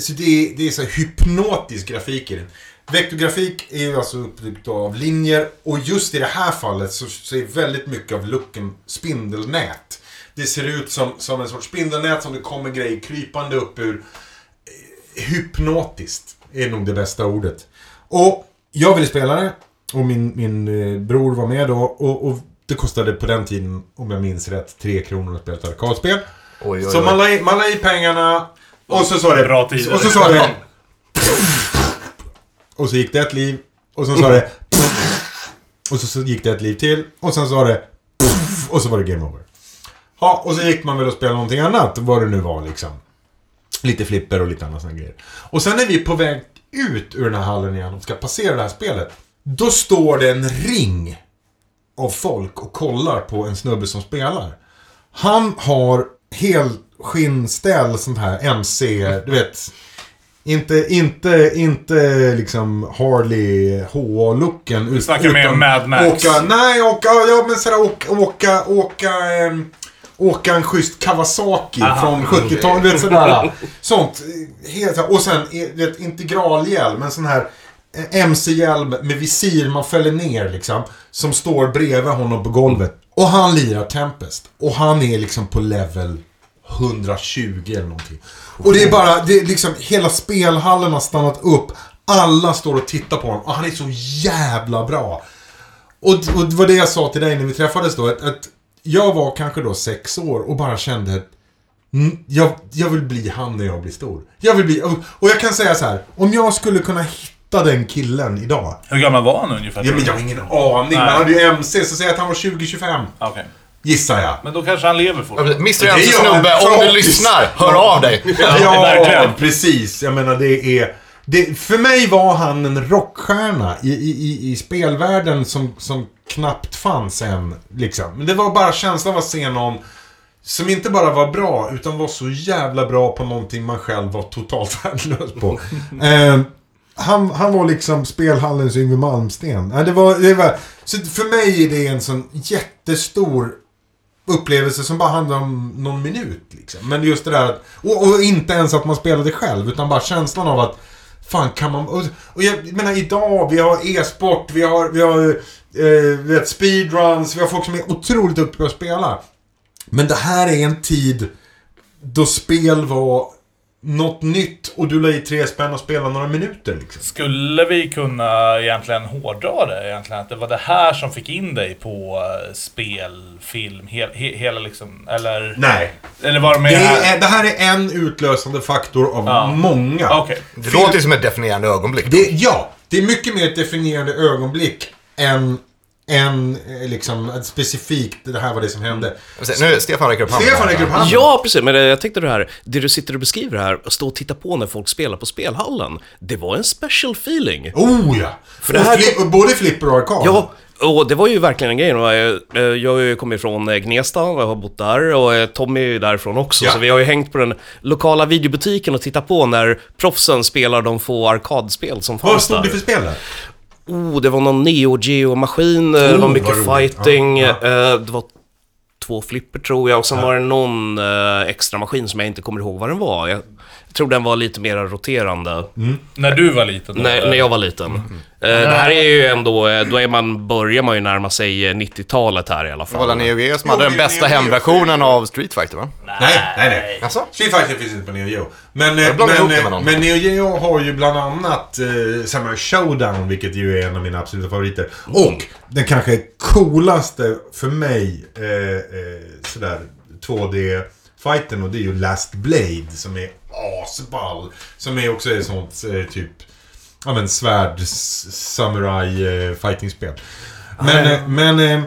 så det, är, det är så här hypnotisk grafik i den. Vektorgrafik är ju alltså uppbyggt av linjer. Och just i det här fallet så, så är väldigt mycket av looken spindelnät. Det ser ut som, som en sorts spindelnät som det kommer grejer krypande upp ur. Hypnotiskt är nog det bästa ordet. Och jag ville spela det. Och min, min eh, bror var med då. Och, och det kostade på den tiden, om jag minns rätt, 3 kronor att spela ett arkadspel. Oj, oj, Så man la, i, man la i pengarna. Och så sa det... Bra tider. Och så sa det... Och så gick det ett liv. Och sen sa det... Och så, så gick det ett liv till. Och sen sa det... Och så var det game over. Ja, och så gick man väl och spelade någonting annat. Vad det nu var liksom. Lite flipper och lite andra sådana grejer. Och sen är vi på väg ut ur den här hallen igen och ska passera det här spelet. Då står det en ring av folk och kollar på en snubbe som spelar. Han har helskinnställ sånt här MC, du vet. Inte, inte, inte liksom Harley HA-looken. Du snackar mer Mad Max. Åka, nej, åka, ja men sådär åka, åka, åka, ehm, åka en schysst Kawasaki från 70-talet. Du vet sådär. Sånt. Helt, och sen, eh, vet, integralhjälm. En sån här eh, MC-hjälm med visir man fäller ner liksom. Som står bredvid honom på golvet. Och han lirar Tempest. Och han är liksom på level 120 eller någonting. Och det är bara, det är liksom, hela spelhallen har stannat upp. Alla står och tittar på honom. Och han är så jävla bra. Och, och det var det jag sa till dig när vi träffades då. Att, att jag var kanske då sex år och bara kände att mm, jag, jag vill bli han när jag blir stor. Jag vill bli... Och, och jag kan säga så här. Om jag skulle kunna hitta den killen idag. Hur gammal var han ungefär? Ja, men jag har ingen aning. Man hade ju MC, så säg att han var 20-25. Okej. Gissar jag. Men då kanske han lever fortfarande. Mr Det är MC jag, snubbe, om du lyssnar, hör av dig. Ja, verkligen. precis. Jag menar det är... Det, för mig var han en rockstjärna i, i, i, i spelvärlden som, som knappt fanns än. Liksom. Men det var bara känslan av att se någon som inte bara var bra, utan var så jävla bra på någonting man själv var totalt värdelös på. eh, han, han var liksom spelhallens Yngwie Malmsten. Eh, det var, det var, så för mig är det en sån jättestor upplevelse som bara handlar om någon minut. Liksom. Men just det där att, och, och inte ens att man spelade själv, utan bara känslan av att Fan kan man... Och, och jag menar idag, vi har e-sport, vi har, vi har eh, vet, speedruns, vi har folk som är otroligt duktiga på att spela. Men det här är en tid då spel var något nytt och du la i tre spänn och spelade några minuter liksom. Skulle vi kunna egentligen hårdra det egentligen? Att det var det här som fick in dig på eh, spel, film, he, he, hela liksom, eller? Nej. Eller var det med det här? är, det här är en utlösande faktor av Ja. många. Okej. Det låter ju som ett definierande ögonblick. Det, ja, det är mycket mer ett definierande ögonblick än, än eh, liksom ett specifikt, det här var det som hände. Nu, Stefan räcker upp handen. Stefan räcker upp handen. Ja, precis. Men jag tänkte det här, det du sitter och beskriver här, att stå och titta på när folk spelar på spelhallen. Det var en special feeling. Oh ja! För det här- fli- och både flipper och arkad. Ja, och det var ju verkligen en grej. Jag, eh, jag har ju kommit från eh, Gnesta och jag har bott där och eh, Tommy är ju därifrån också. Ja. Så vi har ju hängt på den lokala videobutiken och tittat på när proffsen spelar de få arkadspel som Vad fanns stod där. det för spel där? Oh, det var någon Neo Geo-maskin, eh, det var Oh, mycket fighting, Ja, eh, det var två flipper tror jag och sen var det någon eh, extra maskin som jag inte kommer ihåg vad den var. Jag, jag tror den var lite mer roterande. När du var liten? då? när, när jag var liten. Eh, det här är ju ändå, eh, då är man, börjar man ju närma sig eh, 90-talet här i alla Det var fall. Neo Geo som hade den bästa hemversionen av Street Fighter va? Nej, nej, nej. Jaså? Street Fighter finns inte på Neo Geo. Men, eh, men, eh, men Neo Geo har ju bland annat eh, Samurai Showdown, vilket ju är en av mina absoluta favoriter. Och den kanske coolaste för mig, eh, eh, sådär 2D-fighten, och det är ju Last Blade, som är asball. Som är också ett sånt eh, typ, ja men svärd, samurai eh, fighting-spel. Men, eh, men eh,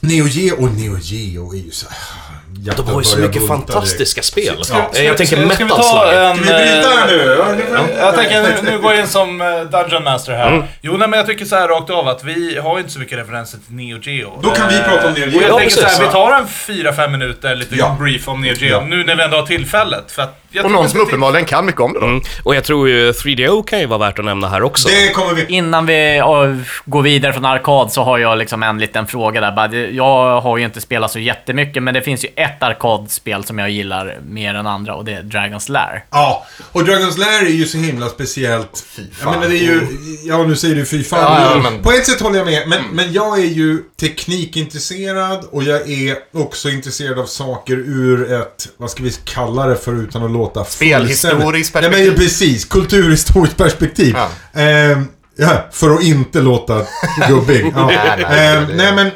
Neo Geo, och Neo Geo är ju så hjärtat De har ju så mycket fantastiska spel. Ja. Eh, Jag tänker Ska- ska vi Metal ta Slug. en, Ska vi bryta här nu? Ja, det var- Jag tänker, nu, nu går jag in som eh, Dungeon Master här. Mm. Jo, nej, men jag tycker så här rakt av att vi har ju inte så mycket referenser till Neo Geo. Då kan vi Eh, prata om Neo Geo. Och jag Ja, tänker så här, vi tar en 4-5 minuter, lite Ja. brief om Neo Geo, Ja. nu när vi ändå har tillfället. För att jag Och någon som uppenbarligen kan mycket om det då. Mm. Och jag tror ju 3DO kan ju vara värt att nämna här också. Det kommer vi... Innan vi ja, går vidare från arkad så har jag liksom en liten fråga där. Jag har ju inte spelat så jättemycket, men det finns ju ett arkadspel som jag gillar mer än andra och det är Dragon's Lair. Ja, och Dragon's Lair är ju så himla speciellt. Fy Jag fan. menar det är ju, ja nu säger du fy fan. Ja, ja, men- På ett sätt håller jag med, men, men jag är ju teknikintresserad och jag är också intresserad av saker ur ett, vad ska vi kalla det för utan att låta Spelhistoriskt Nej, men perspektiv. precis, kulturhistoriskt perspektiv. Ja. Ehm, ja, för att inte låta gubbig. Ja. Nej, nej, Ehm, det- nej men,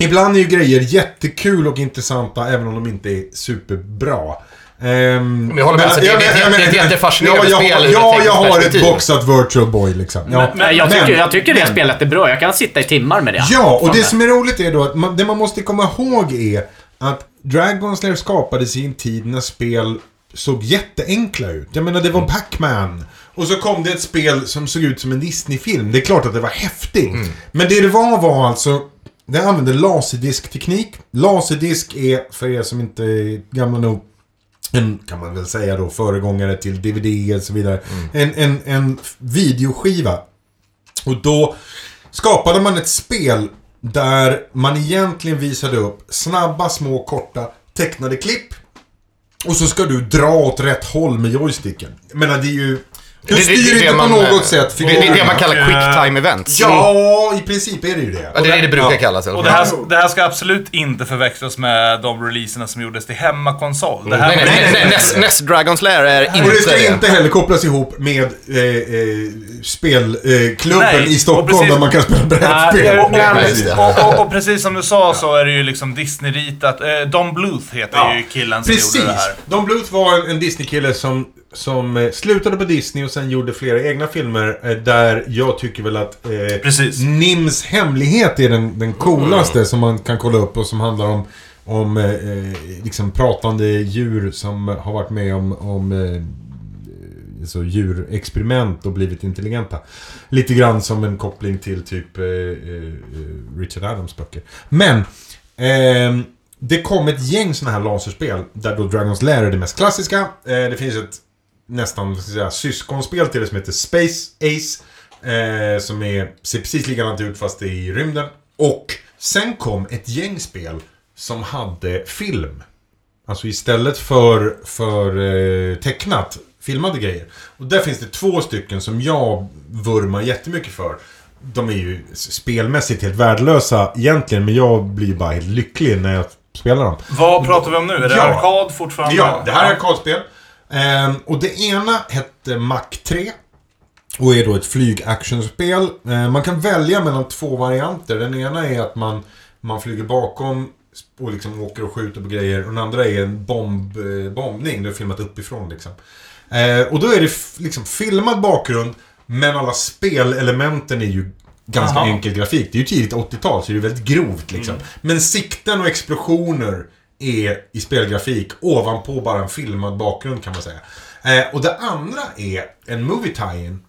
ibland är ju grejer jättekul och intressanta även om de inte är superbra. Men jag håller med, alltså, det- ja, det- men- det- jag det är ett jättefascinerande ja, jag, spel Ja, jag har ett boxat virtual boy liksom. Ja. Nej, jag, men- tycker, jag tycker det men- spelet är bra. Jag kan sitta i timmar med det. Ja, och Fan, det som är roligt är då att man, det man måste komma ihåg är att Dragon's Lair skapades i en tid när spel såg jätteenkla ut. Jag menar, det var Pac-Man. Och så kom det ett spel som såg ut som en Disney-film. Det är klart att det var häftigt. Men det det var var alltså det använde laserdiskteknik. Laserdisk är, för er som inte är gamla nog, en, kan man väl säga då, föregångare till DVD och så vidare. En, en, en videoskiva. Och då skapade man ett spel där man egentligen visade upp snabba, små, korta tecknade klipp. Och så ska du dra åt rätt håll med joysticken. Jag menar, det är ju... Du Det- det- styr det är inte det på man, något eh, sätt Det, det det man kallar quick time events. Ja, i princip är det ju det. Ja, det är det det brukar Ja. kallas. i alla Och fall. det här, det här ska absolut inte förväxlas med de releaserna som gjordes till hemmakonsol. Det här Nej, nej, nej, nej, Ness, Ness Dragon's Lair är Och det ska inte inte det. heller kopplas ihop med eh, eh, spelklubben Nej, i och Stockholm precis- där man kan spela Nej, brädspel. och, och, precis. och, och, och precis som du sa så är det ju liksom Disney-ritat. Eh, Don Bluth heter Ja, ju killen som Precis. gjorde det här. Don Bluth var en, en Disney-kille som, som eh, slutade på Disney och sen gjorde flera egna filmer eh, där jag tycker väl att eh. Nims hemlighet är den, den coolaste som man kan kolla upp och som handlar om om eh, eh, liksom pratande djur som har varit med om, om eh, så djurexperiment och blivit intelligenta. Lite grann som en koppling till typ eh, Richard Adams böcker. Men ehm, det kom ett gäng sådana här laserspel där då Dragon's Lair är det mest klassiska. Det finns ett nästan säga, syskonspel till det som heter Space Ace. Eh, som är, ser precis likadant ut fast det är i rymden. Och sen kom ett gäng spel som hade film. Alltså istället för, för eh, tecknat, filmade grejer. Och där finns det två stycken som jag vurmar jättemycket för. De är ju spelmässigt helt värdelösa egentligen, men jag blir bara helt lycklig när jag spelar dem. Vad pratar vi om nu? Är det Ja. arkad fortfarande? Ja, det här är arkadspel. Ehm, och det ena hette Mac 3. Och är då ett flygactionspel. Ehm, man kan välja mellan två varianter. Den ena är att man, man flyger bakom och liksom åker och skjuter på grejer. Och den andra är en bomb, eh, bombning. Det är filmat uppifrån liksom. Ehm, och då är det liksom filmad bakgrund. Men alla spelelementen är ju ganska Aha. enkel grafik. Det är ju tidigt 80-tal så det är väldigt grovt liksom. Men sikten och explosioner är i spelgrafik ovanpå bara en filmad bakgrund kan man säga. Eh, och det andra är en movie tie-in.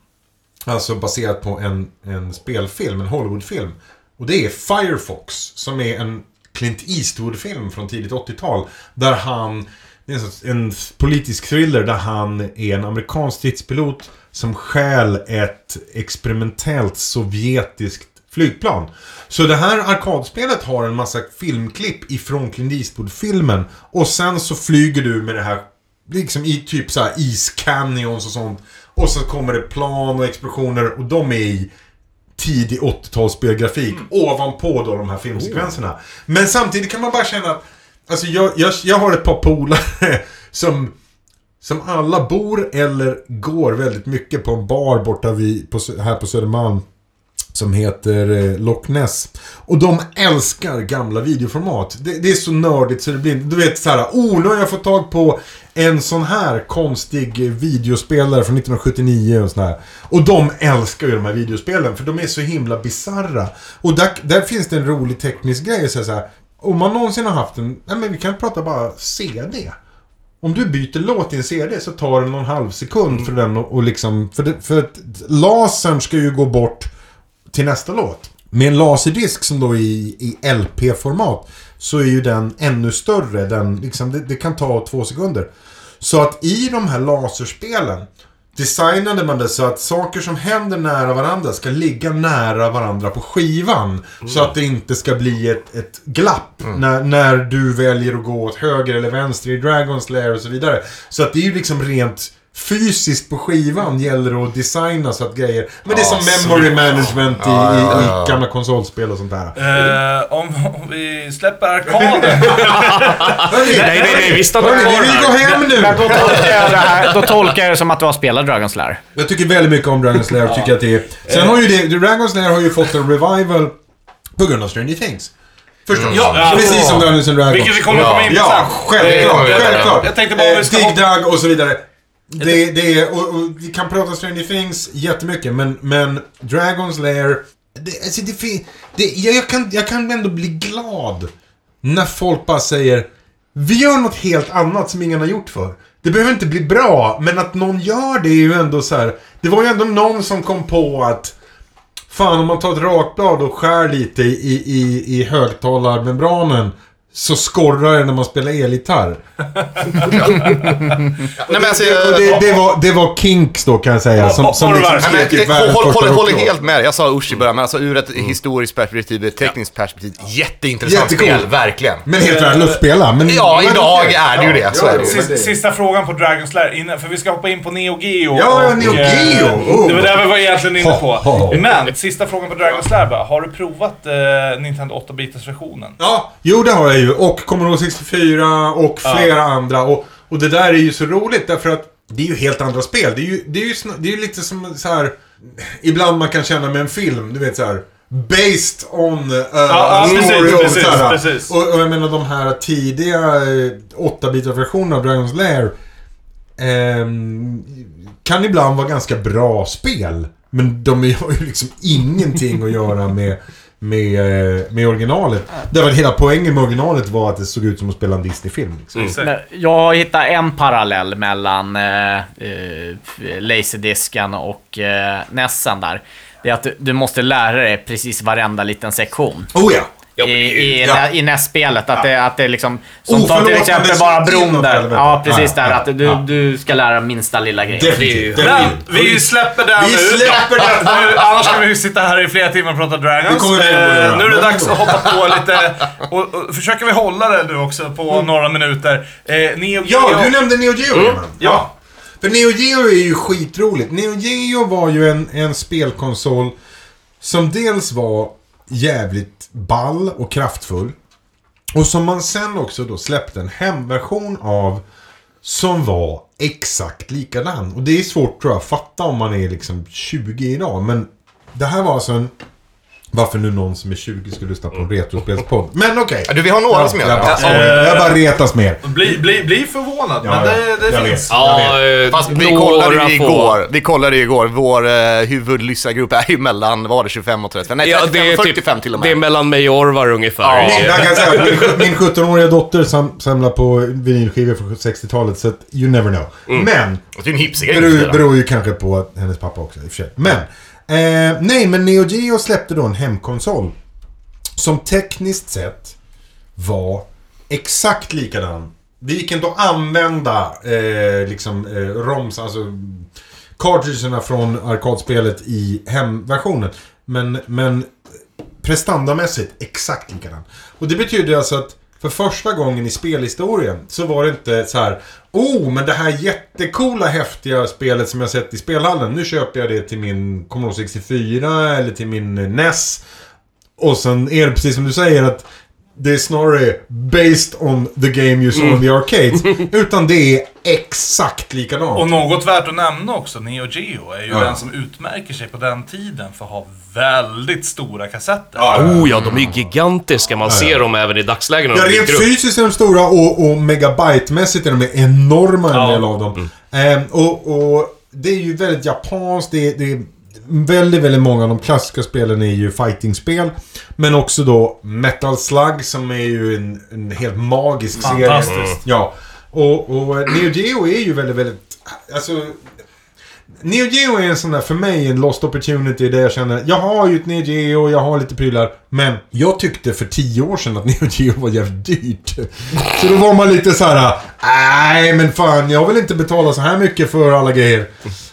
Alltså baserat på en, en spelfilm, en Hollywoodfilm. Och det är Firefox, som är en Clint Eastwood-film från tidigt 80-tal. Där han, det är en, sorts- en politisk thriller där han är en amerikansk stridspilot som stjäl ett experimentellt sovjetiskt flygplan. Så det här arkadspelet har en massa filmklipp ifrån Clint Eastwood-filmen. Och sen så flyger du med det här, liksom i typ så här iscanyons och sånt. Och så kommer det plan och explosioner och de är i tidig 80-talsspelgrafik ovanpå då de här filmsekvenserna. Men samtidigt kan man bara känna att Alltså jag, jag, jag har ett par polare som som alla bor eller går väldigt mycket på en bar borta vid, på, här på Södermalm. Som heter eh, Loch Ness. Och de älskar gamla videoformat. Det, det är så nördigt så det blir Du vet så här, oh nu har jag fått tag på en sån här konstig videospelare från 1979 och sån här. Och de älskar ju de här videospelen för de är så himla bizarra. Och där, där finns det en rolig teknisk grej. Så här, så här, om man någonsin har haft en, nej men vi kan prata bara CD. Om du byter låt i en CD så tar det någon halv sekund för den och, och liksom, för, det, för att lasern ska ju gå bort till nästa låt. Med en laserdisk som då är i, i LP-format så är ju den ännu större. Den, liksom, det, det kan ta två sekunder. Så att i de här laserspelen designade man det så att saker som händer nära varandra ska ligga nära varandra på skivan. Så att det inte ska bli ett, ett glapp när, när du väljer att gå åt höger eller vänster i Dragon's Lair och så vidare. Så att det är ju liksom rent fysiskt på skivan gäller det att designa så att grejer... Men det är som memory management i, i, i gamla konsolspel och sånt där. Eh, om, om vi släpper arkaden. Nej, nej, nej, vi stannar kvar vi vill här. gå hem nu! Men då tolkar jag det här, då tolkar jag det som att du har spelat Dragon's Lair. Jag tycker väldigt mycket om Dragon's Lair. Tycker att det är... Sen har ju det... Dragon's Lair har ju fått en revival på grund av Stranger Things. Förstås. Ja, Precis som Dungeons and Dragons. Vilket vi kommer att komma in på Ja, sen. självklart. Eh, självklart. Jag tänkte bara om vi ska Dig Dug och så vidare. Det, det är... Och, och vi kan prata Stranger Things jättemycket, men, men Dragon's Lair... Det, alltså det, det, jag, jag, kan, jag kan ändå bli glad när folk bara säger Vi gör något helt annat som ingen har gjort för. Det behöver inte bli bra, men att någon gör det är ju ändå så här. Det var ju ändå någon som kom på att Fan, om man tar ett rakblad och skär lite i, i, i högtalarmembranen så skorrar det när man spelar elgitarr. Nej, men alltså, Och det, det, var, det var Kinks då kan jag säga. Som, som liksom Nej, men, typ jag världens håller, helt med. Jag sa usch i början, men alltså ur ett historiskt perspektiv, ett tekniskt perspektiv, jätteintressant Jättecool. spel, verkligen. Men helt värdelöst att spela. Men, Ja, men idag är det ju det, så är det ju. men Sista, sista frågan på Dragon's Lair, innan, för vi ska hoppa in på Neo Geo. Ja, och, Neo eh, Geo! Oh. Det var det vi var egentligen inne på. Ho, ho. Men, sista frågan på Dragon's Lair bara. Har du provat eh, Nintendo 8-bitars versionen? Ja, jo det har jag ju. Och Commodore 64 och flera andra. Och, och det där är ju så roligt därför att det är ju helt andra spel. Det är ju, det är ju, det är ju lite som så här. Ibland man kan känna med en film, du vet så här. Based on uh, ja, story precis, och precis, här. precis. Och, och jag menar de här tidiga eh, 8-bitars versionerna av Dragon's Lair. ehm, kan ibland vara ganska bra spel. Men de har ju liksom ingenting att göra med, med, eh, med originalet. Därför att hela poängen med originalet var att det såg ut som att spela en Disney-film. Liksom. Men Jag har hittat en parallell mellan eh, eh, Laserdisken och eh, Nessen där. Det är att du, du måste lära dig precis varenda liten sektion. Oh ja! I, i, Ja. i NES-spelet. Att, det, att det liksom... Som tar till Oförlåtande exempel bara bron där. Ja, precis Ja, där. ja, Att du, ja. du ska lära minsta lilla grejen. Definitivt. Men vi släpper den Vi nu. släpper den. Nu, Annars kan vi sitta här i flera timmar och prata Dragons. Eh, nu är det dags att hoppa på lite... Och, och försöker vi hålla det nu också på några minuter. Eh, Neo Geo. Ja, du nämnde Neo Geo mm. Ja. För Neo Geo är ju skitroligt. Neo Geo var ju en, en spelkonsol som dels var jävligt ball och kraftfull. Och som man sen också då släppte en hemversion av som var exakt likadan. Och det är svårt tror jag att fatta om man är liksom 20 idag. Men det här var alltså en... Varför nu någon som är 20 skulle lyssna på en retrospelspodd. Men okej. Ja, du, vi har några som gör jag, bara, det. jag bara retas med. Bli, bli, bli förvånad, Ja, men ja. det, det Jag finns. Ja, eh, Fast vi kollade ju igår, vi kollade ju igår, vår uh, huvudlyssnargrupp är ju mellan, vad var det, 25 och 35? Nej, Ja, 35 det är och typ, 45 till och med. Det är mellan mig och Orvar ungefär. Ja. Jag kan säga min, min 17-åriga dotter sam, samlar på vinylskivor från 60-talet så att you never know. Men, Det är en beror, beror ju kanske på hennes pappa också i och för sig. Men, eh, nej men Neo Geo släppte då en hemkonsol. Som tekniskt sett var exakt likadan. Det gick inte att använda eh, liksom eh, ROMs, alltså cartridgerna från arkadspelet i hemversionen. Men, men prestandamässigt exakt likadan. Och det betyder alltså att för första gången i spelhistorien så var det inte så här Oh, men det här jättekola häftiga spelet som jag sett i spelhallen. Nu köper jag det till min Commodore 64 eller till min NES. Och sen är det precis som du säger att det är snarare based on the game you saw in the arcades. Utan det är exakt likadant. Och något värt att nämna också, Neo Geo är ju Ja. den som utmärker sig på den tiden för att ha väldigt stora kassetter. Oh ja, de är ju gigantiska. Man ser dem även i dagsläget Ja, rent fysiskt är de stora och, och megabytemässigt är de enorma en Ja. del av dem. Ehm, och, och det är ju väldigt japanskt, det, det, väldigt, väldigt många av de klassiska spelen är ju fightingspel. Men också då Metal Slug som är ju en, en helt magisk serie. Fantastiskt. Ja. Och, och Neo Geo är ju väldigt, väldigt... Alltså... Neo Geo är en sån där, för mig, en lost opportunity där jag känner, jag har ju ett Neo Geo, jag har lite prylar. Men jag tyckte för tio år sedan att Neo Geo var jävligt dyrt. Så då var man lite så här: nej men fan, jag vill inte betala så här mycket för alla grejer.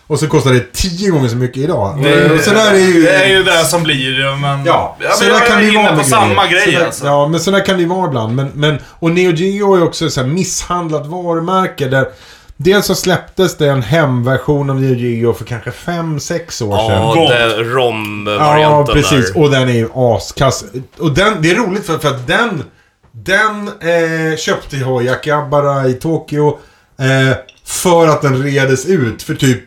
Och så kostar det tio gånger så mycket idag. Och så där är ju... Det är ju det som blir, men... Ja, ja så men där jag kan är det vara på samma grejer. grej där, alltså. Ja, men så där kan det ju vara ibland. Men, men, och Neo Geo är också så här misshandlat varumärke där Dels så släpptes det en hemversion av Neo Geo för kanske 5-6 år sedan. Ja, Gott. det- Ja, rom-varianten precis. där. Och den är ju askass. Och den, det är roligt för, för att den... Den eh, köpte jag i Akihabara i Tokyo. Eh, för att den redes ut för typ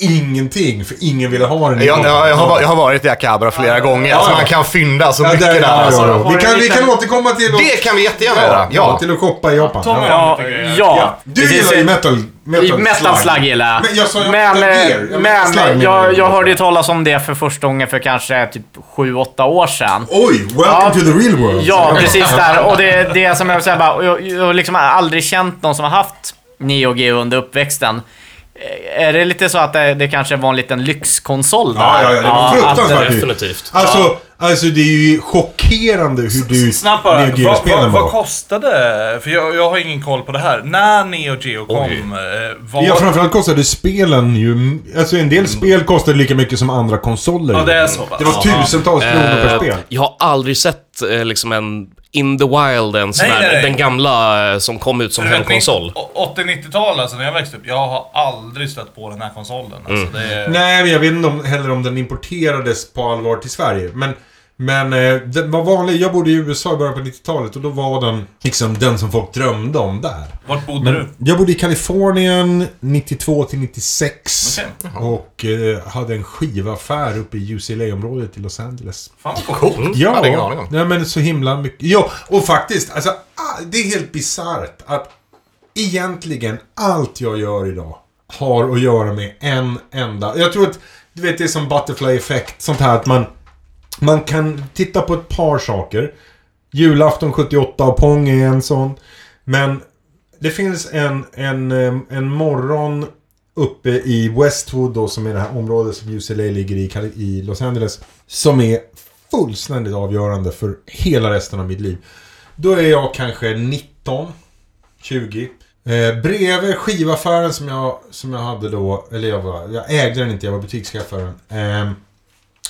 ingenting. För ingen ville ha den. Jag, jag, jag, har, jag har varit i Akihabara flera gånger, alltså ja. man kan fynda så Ja, mycket där, där. ja, alltså. ja, ja. Vi, kan, vi kan återkomma till... att- Det kan vi jättegärna ja, göra. ja, Ja. till att shoppa i Japan. Ja. Ja, ja. Du Precis. gillar ju metal, metal, Metal Slug gillar jag. Men jag sa Men, eh. Jag men Slug jag, jag. hörde ju talas om det för första gången för kanske typ 7-8 år sedan. Oj, welcome Ja, to the real world. Ja, precis där. Och det, det som jag vill säga bara, och jag, jag har liksom aldrig känt någon som har haft Neo Geo under uppväxten. Eh, Är det lite så att det, det kanske var en liten lyxkonsol där? Ja, ja, ja, det var att- fruktansvärt dyrt. Definitivt. Alltså, alltså det är ju chockerande hur dyrt Snabbt bara, Neo vad, vad, vad var. kostade, för jag, jag har ingen koll på det här, när Neo Geo kom, eh, vad... Ja, framförallt kostade spelen ju... Alltså en del spel kostade lika mycket som andra konsoler. Ja, det är så pass. Det var tusentals kronor per Eh, spel. Jag har aldrig sett liksom en In the Wild, nej, nej. den gamla eh, som kom ut som hemkonsol. 80-90-tal alltså, när jag växte upp. Jag har aldrig stött på den här konsolen. Alltså, det är... Nej, men jag vet inte om, heller om den importerades på allvar till Sverige. Men, men eh, den var vanlig. Jag bodde i USA i början på 90-talet och då var den liksom den som folk drömde om där. Vart bodde du? Jag bodde i Kalifornien 92 till 96. Okej. Och eh, hade en skivaffär uppe i UCLA-området i Los Angeles. Fan vad coolt. Ja, Hade ingen aning om. nej men så himla mycket. Ja, och faktiskt, alltså, ah, det är helt bisarrt att egentligen allt jag gör idag har att göra med en enda. Jag tror att, du vet, det är som butterfly effect, sånt här att man, man kan titta på ett par saker. Julafton 78 och Pong är en sån. Men det finns en, en, en morgon uppe i Westwood då, som är det här området som UCLA ligger i, i Los Angeles. Som är fullständigt avgörande för hela resten av mitt liv. Då är jag kanske 19, 20. Eh, bredvid skivaffären som jag, som jag hade då, eller jag var, jag ägde den inte, jag var butikschef för den. Eh,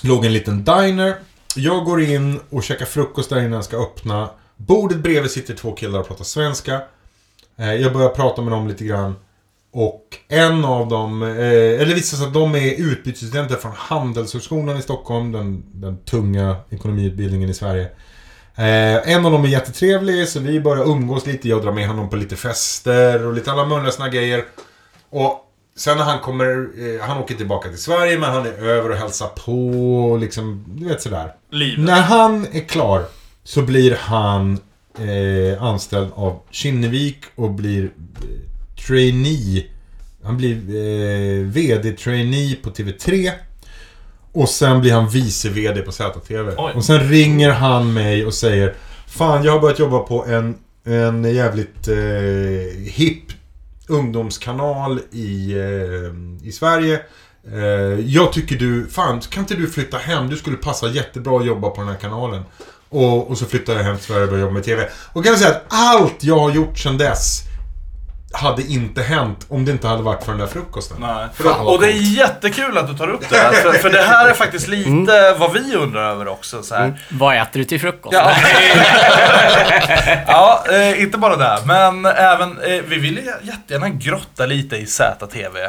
låg en liten diner. Jag går in och käkar frukost där innan jag ska öppna. Bordet bredvid sitter två killar och pratar svenska. Eh, jag börjar prata med dem lite grann. Och en av dem, eh, eller det visar sig att de är utbytesstudenter från Handelshögskolan i Stockholm, den, den tunga ekonomiutbildningen i Sverige. Eh, en av dem är jättetrevlig, så vi börjar umgås lite. Jag drar med honom på lite fester och lite alla möjliga såna grejer. Och sen när han kommer, eh, han åker tillbaka till Sverige, men han är över och hälsar på och liksom, du vet sådär. Livet. När han är klar så blir han eh, anställd av Kinnevik och blir eh, trainee. Han blir eh, VD-trainee på TV3. Och sen blir han vice VD på ZTV. Oj. Och sen ringer han mig och säger Fan, jag har börjat jobba på en, en jävligt eh, hipp ungdomskanal i, eh, i Sverige. Eh, jag tycker du, fan kan inte du flytta hem? Du skulle passa jättebra att jobba på den här kanalen. Och, och så flyttade jag hem till Sverige och började jobba med TV. Och kan jag säga att allt jag har gjort sedan dess hade inte hänt om det inte hade varit för den där frukosten. Nej. Och det är jättekul att du tar upp det här, för, för det här är faktiskt lite vad vi undrar över också. Så här. Vad äter du till frukost? Ja, ja eh, inte bara det. Men även, eh, vi vill ju jättegärna grotta lite i ZTV.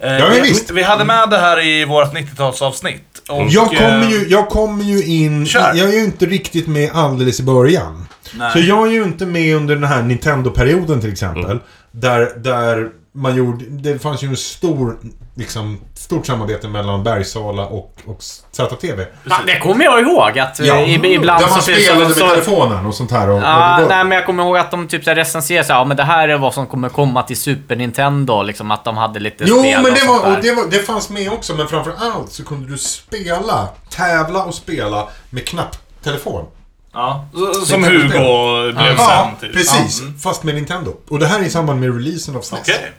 Eh, Ja, vi, visst. vi hade med det här i vårt 90-talsavsnitt. Och, Jag kommer, eh, ju, jag kommer ju in... Kör. Jag är ju inte riktigt med alldeles i början. Nej. Så jag är ju inte med under den här Nintendo-perioden till exempel. Där, där man gjorde, det fanns ju en stor, liksom, stort samarbete mellan Bergsala och, och ZTV. Ja, det kommer jag ihåg att eh, i- ibland Där man så... spelade med så, så telefonen och sånt här. Och, Ja, och nej men jag kommer ihåg att de typ så här recenserade så här, ja men det här är vad som kommer komma till Super Nintendo, liksom att de hade lite Jo, spel men och det, var, och det, var, det fanns med också, men framför allt så kunde du spela, tävla och spela med knapptelefon. Ja, som Nintendo Hugo blev Ja, sen. Typ. precis. Ja, mm. Fast med Nintendo. Och det här är i samband med releasen av SNES. Okej.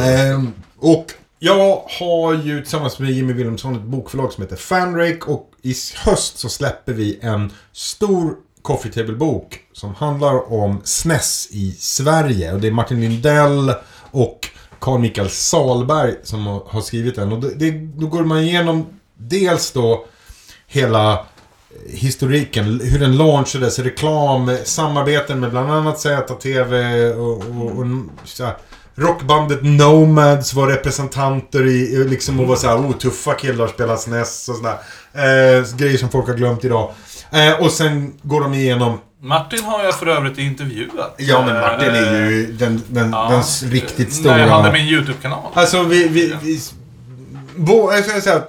Ehm, och jag har ju tillsammans med Jimmy Wilhelmsson ett bokförlag som heter Fanrake och i höst så släpper vi en stor coffee table-bok som handlar om SNES i Sverige. Och det är Martin Lindell och Carl Mikael Salberg som har har skrivit den. Och det, det, då går man igenom dels då hela historiken, hur den launchades, reklam, samarbeten med bland annat ZTV och, och, och här, Rockbandet Nomads var representanter i, liksom och var så här, oh, tuffa killar spelar SNES och sådär. Eh, grejer som folk har glömt idag. Eh, och sen går de igenom Martin har jag för övrigt intervjuat. Ja men Martin är Eh, ju den, den, ja. den riktigt När stora... jag hade min YouTube-kanal. Alltså vi... vi, vi bo, jag ska säga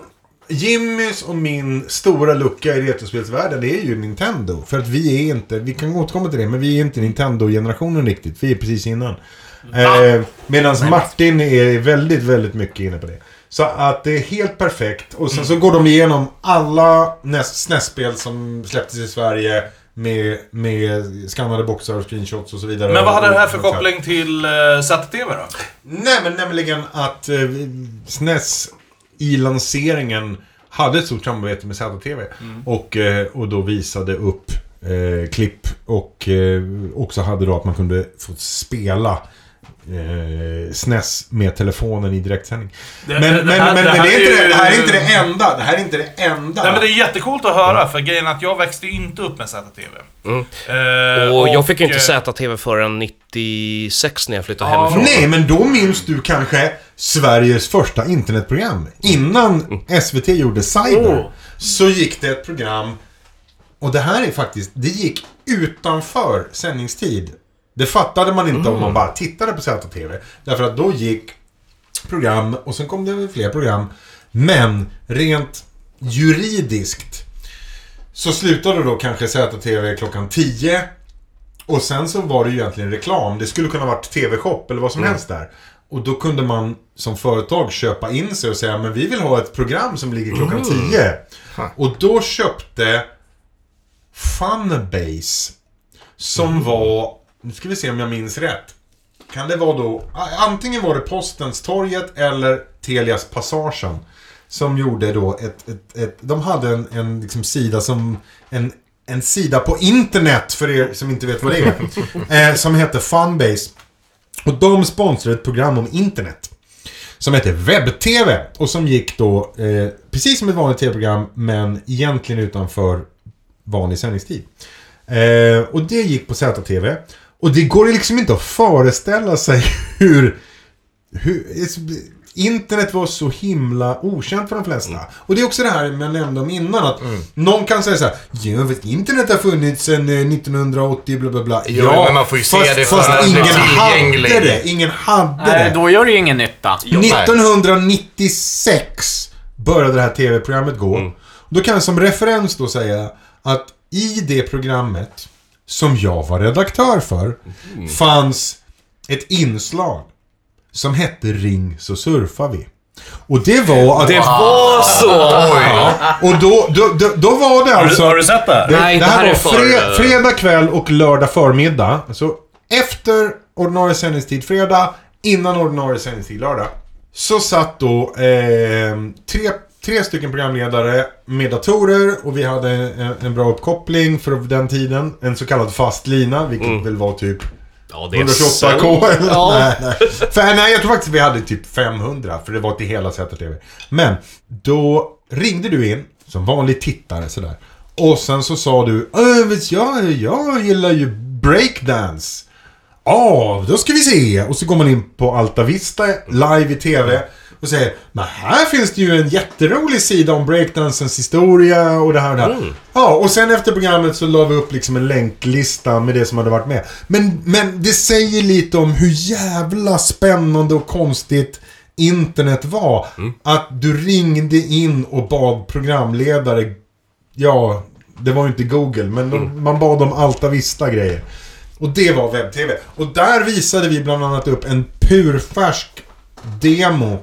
Jimmys och min stora lucka i retrospelsvärlden är ju Nintendo. För att vi är inte, vi kan återkomma till det, men vi är inte Nintendo-generationen riktigt. Vi är precis innan. Eh, Medan Martin är väldigt, väldigt mycket inne på det. Så att det är helt perfekt. Och sen så går de igenom alla SNES-spel som släpptes i Sverige. Med, med skannade boxar och screenshots och så vidare. Men vad hade det här för koppling till uh, ZTV då? Nej, men nämligen att eh, SNES i lanseringen hade ett stort samarbete med ZTV. Och, eh, och då visade upp eh, klipp och eh, också hade då att man kunde få spela eh, SNES med telefonen i direktsändning. Det- Men, det- men, det här- men, det men här det, är inte det, ju- det här är inte det enda. Det här är inte det enda. Nej men det är jättecoolt att höra, för grejen är att jag växte inte upp med ZTV. Mm. Eh, Och jag fick ju inte ZTV förrän 96 när jag flyttade Ja. hemifrån. Nej, men då minns du kanske Sveriges första internetprogram. Innan SVT gjorde Cyber Oh. så gick det ett program och det här är faktiskt, det gick utanför sändningstid. Det fattade man inte om man bara tittade på ZTV. Därför att då gick program och sen kom det fler program. Men rent juridiskt så slutade då kanske ZTV klockan 10 och sen så var det ju egentligen reklam. Det skulle kunna varit TV-shop eller vad som helst där. Och då kunde man som företag köpa in sig och säga men vi vill ha ett program som ligger klockan 10. Och då köpte Funbase som var, nu ska vi se om jag minns rätt. Kan det vara då, antingen var det Postens torget eller Telias Passagen. Som gjorde då ett, ett, ett de hade en, en liksom sida som, en, en sida på internet för er som inte vet vad det är. eh, som hette Funbase. Och de sponsrade ett program om internet. Som hette Webb-TV. Och som gick då, eh, precis som ett vanligt TV-program, men egentligen utanför vanlig sändningstid. Eh, och det gick på ZTV. Och det går liksom inte att föreställa sig hur... hur internet var så himla okänt för de flesta. Och det är också det här jag nämnde om innan. Att någon kan säga så här. Ja, vet, internet har funnits sedan eh, 1980, bla bla bla. Jo, men man får ju se fast, det fast för det ingen hade det. Ingen hade Nej, det. då gör det ju ingen nytta. 1996 började det här tv-programmet gå. Då kan jag som referens då säga att i det programmet som jag var redaktör för fanns ett inslag som hette Ring så surfar vi. Och det var att... Det var så! Ja, och då, då, då, då var det Har du, alltså... har du sett det? Det, Nej, det här här var är för- fre, fredag kväll och lördag förmiddag. Så efter ordinarie sändningstid fredag, innan ordinarie sändningstid lördag. Så satt då eh, tre, tre stycken programledare med datorer och vi hade en, en bra uppkoppling för den tiden. En så kallad fast lina, vilket väl var typ Ja, det är 128k eller? Ja. Nej, nej. För, nej, jag tror faktiskt vi hade typ 500 för det var till hela ZTV. Men då ringde du in som vanlig tittare sådär. Och sen så sa du "Äh, jag, jag gillar ju breakdance. Ja, då ska vi se. Och så går man in på Alta Vista live i TV. Och säger Men här finns det ju en jätterolig sida om breakdansens historia och det här och det här. Ja, och sen efter programmet så la vi upp liksom en länklista med det som hade varit med. Men, men det säger lite om hur jävla spännande och konstigt internet var. Att du ringde in och bad programledare, ja, det var ju inte Google, men de, man bad om Alta Vista grejer. Och det var webb-tv. Och där visade vi bland annat upp en purfärsk demo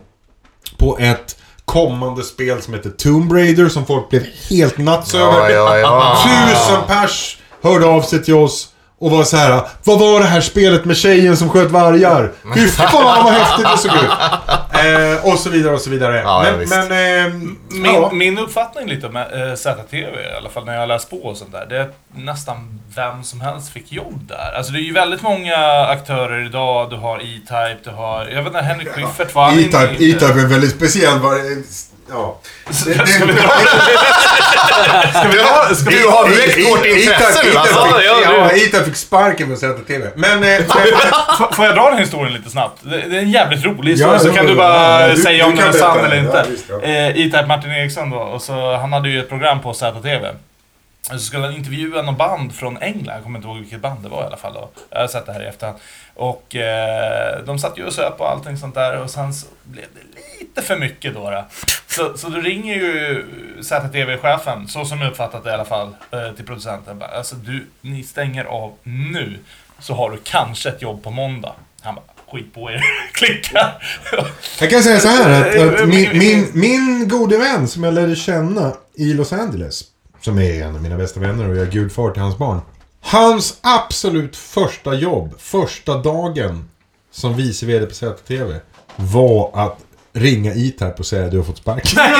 på ett kommande spel som heter Tomb Raider som folk blev helt nuts Ja, över. ja, ja. Tusen pers hörde av sig till oss och var så här. Vad var det här spelet med tjejen som sköt vargar? Fy fan vad häftigt det såg ut. Eh, och så vidare och så vidare. Ja, ja, men, visst. men ehm, Min, ja. min uppfattning lite om eh, ZTV, i alla fall när jag läst på och sånt där, det är att nästan vem som helst fick jobb där. Alltså det är ju väldigt många aktörer idag. Du har E-Type, du har... Jag vet inte, Henrik Schyffert var E-Type är väldigt speciell. var- Ja. Det- det- Ska vi dra Ska vi. Ska har direkt vårt intresse nu alltså. E-Type Ja, fick sparken på ZTV. Men... eh, men F- Får jag dra den historien lite snabbt? Det är en jävligt rolig historia, Ja, så kan du bara du- säga om den är sann eller Ja, inte. visst, ja. Eh, Martin Eriksson då, och så, han hade ju ett program på ZTV. Så skulle han intervjua någon band från England, jag kommer inte ihåg vilket band det var i alla fall. Då. Jag har sett det här i efterhand. Och eh, de satt ju och söp och allting sånt där och sen så blev det lite för mycket då. då. Så, så då ringer ju ZTV-chefen, så som jag uppfattat det i alla fall, eh, till producenten. Bara, Alltså du, ni stänger av nu, så har du kanske ett jobb på måndag. Han bara, skit på er, klicka. Jag kan säga så här att, att min, min, min gode vän som jag lärde känna i Los Angeles. Som är en av mina bästa vänner och jag är gudfar till hans barn. Hans absolut första jobb, första dagen som vice VD på ZTV. Var att ringa E-Type och säga att du har fått sparken.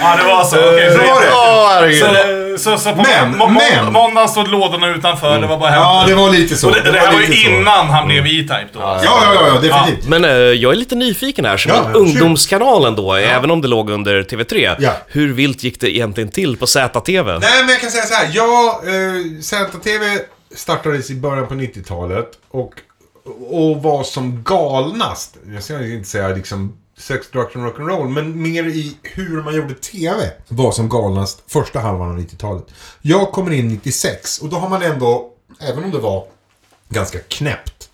Ja, det var så. Okej, Så var det. Herregud. Så, så, så på Men, må, må, men- måndagen stod lådorna utanför, det var bara Ja, hem. det var lite så. Och det, det här var lite ju så. innan han blev E-Type då. Ja, ja, ja, ja definitivt. Men eh, jag är lite nyfiken här, som Ja, en ja, ungdomskanalen då, även om det låg under TV3. Ja. Hur vilt gick det egentligen till på ZTV? Nej, men jag kan säga så här. Jag, eh, ZTV startades i början på 90-talet och, och var som galnast. Jag ska inte säga liksom sex, drugs and rock'n'roll, men mer i hur man gjorde TV. Var som galnast första halvan av 90-talet. Jag kommer in 96 och då har man ändå, även om det var ganska knäppt,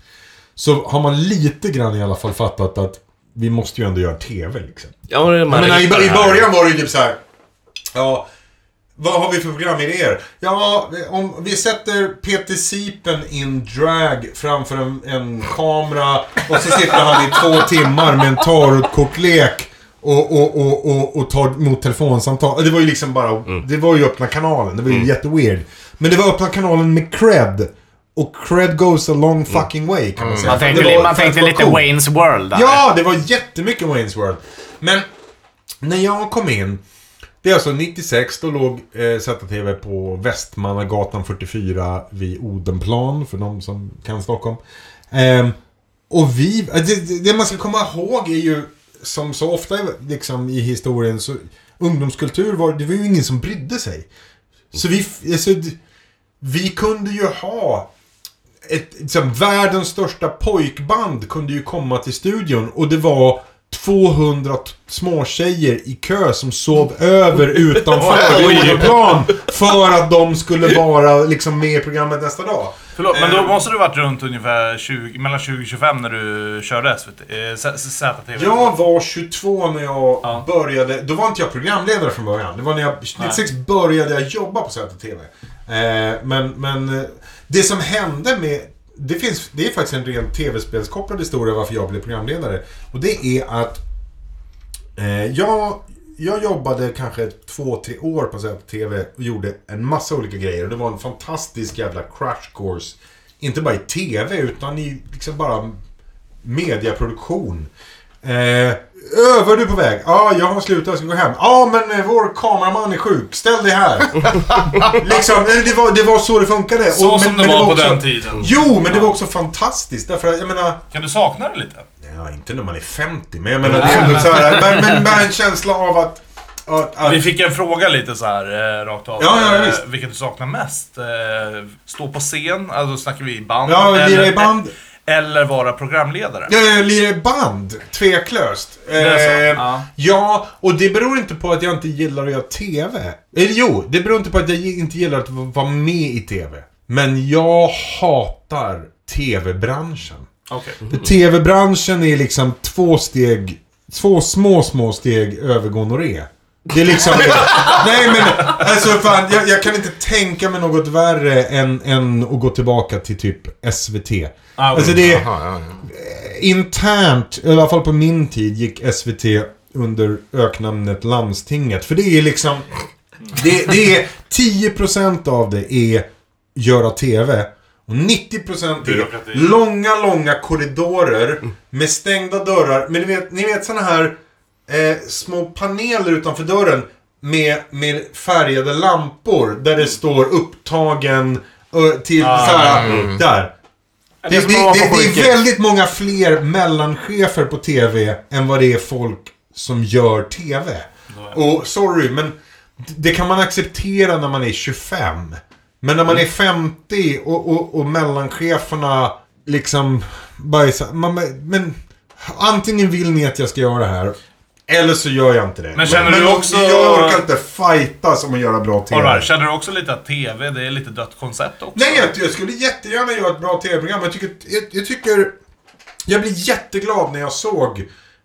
så har man lite grann i alla fall fattat att vi måste ju ändå göra TV liksom. Ja, men Jag menar, i, I början var det ju typ så här. Ja, vad har vi för programidéer? Ja, om vi sätter Peter Sipen in drag framför en, en kamera och så sitter han i två timmar med en tarotkortlek och, och, och, och, och tar emot telefonsamtal. Det var ju liksom bara, det var ju öppna kanalen. Det var ju jätteweird. Men det var öppna kanalen med cred. Och cred goes a long fucking way kan man säga. Man tänkte, var- man tänkte lite coolt. Wayne's World där. Ja, det var jättemycket Wayne's World. Men när jag kom in, det är alltså 96, då låg eh, ZTV på Västmannagatan 44 vid Odenplan, för de som kan Stockholm. Eh, och vi, eh, det, det- man ska komma ihåg är ju, som så ofta liksom, i historien, så ungdomskultur var, det var ju ingen som brydde sig. Så vi, alltså, vi kunde ju ha ett, liksom, världens största pojkband kunde ju komma till studion och det var 200 t- småtjejer i kö som sov över utanför Odenplan för att de skulle vara liksom med i programmet nästa dag. Förlåt, men då måste du varit runt ungefär 20, mellan 20 och 25 när du körde SVT, eh, ZTV? Jag var 22 när jag Ja. började. Då var inte jag programledare från början. Det var när jag, 96 började jag jobba på ZTV. Eh, men, men eh, det som hände med... Det, finns, det är faktiskt en ren tv-spelskopplad historia varför jag blev programledare. Och det är att eh, jag, jag jobbade kanske två, tre år på ZTV och gjorde en massa olika grejer. Och det var en fantastisk jävla crash course. Inte bara i TV utan i liksom bara mediaproduktion. Eh, övar du på väg? Ja, jag har slutat, jag ska gå hem. Ja, men eh, vår kameraman är sjuk. Ställ dig här. liksom, eh, det var, det var så det funkade. Så Och- som men- det men var på också- den tiden. Jo, men det var också fantastiskt. Därför att, jag menar... Kan du sakna det lite? Ja, inte när man är 50, men jag menar det är ändå så här, men, men bara en känsla av att... att, Vi fick en fråga lite så här eh, rakt av. Ja, ja, Eh, visst. Vilket du saknar mest? Eh, stå på scen, alltså snackar vi band. ja, lira i band. Eller vara programledare? Jag lirar band, tveklöst. Eh, Ja. ja, och det beror inte på att jag inte gillar att göra TV. Eller jo, det beror inte på att jag inte gillar att vara med i TV. Men jag hatar TV-branschen. För TV-branschen är liksom två steg, två små, små steg över gonorré. Det är liksom... nej men, alltså fan, jag, jag kan inte tänka mig något värre än, än att gå tillbaka till typ SVT. Ah, Alltså det är Jaha, ja, ja. internt, i alla fall på min tid, gick SVT under öknamnet Landstinget. För det är liksom... Det, det är 10% av det är göra TV. Och 90% är Byråkrati. långa, långa korridorer med stängda dörrar. Men ni vet, ni vet såna här eh, små paneler utanför dörren med, med färgade lampor. Där det står upptagen eh, till Ah, så här, där. Det, det, det, det är väldigt många fler mellanchefer på TV än vad det är folk som gör TV. Och sorry, men det kan man acceptera när man är 25. Men när man är 50 och, och, och mellancheferna liksom bara är så, man, men antingen vill ni att jag ska göra det här eller så gör jag inte det. Men känner du också- Jag orkar inte fightas om att göra bra TV. Right. Känner du också lite att TV, det är lite dött koncept också? Nej, jag, jag skulle jättegärna göra ett bra tv-program. Jag tycker, jag, jag tycker... Jag blir jätteglad när jag såg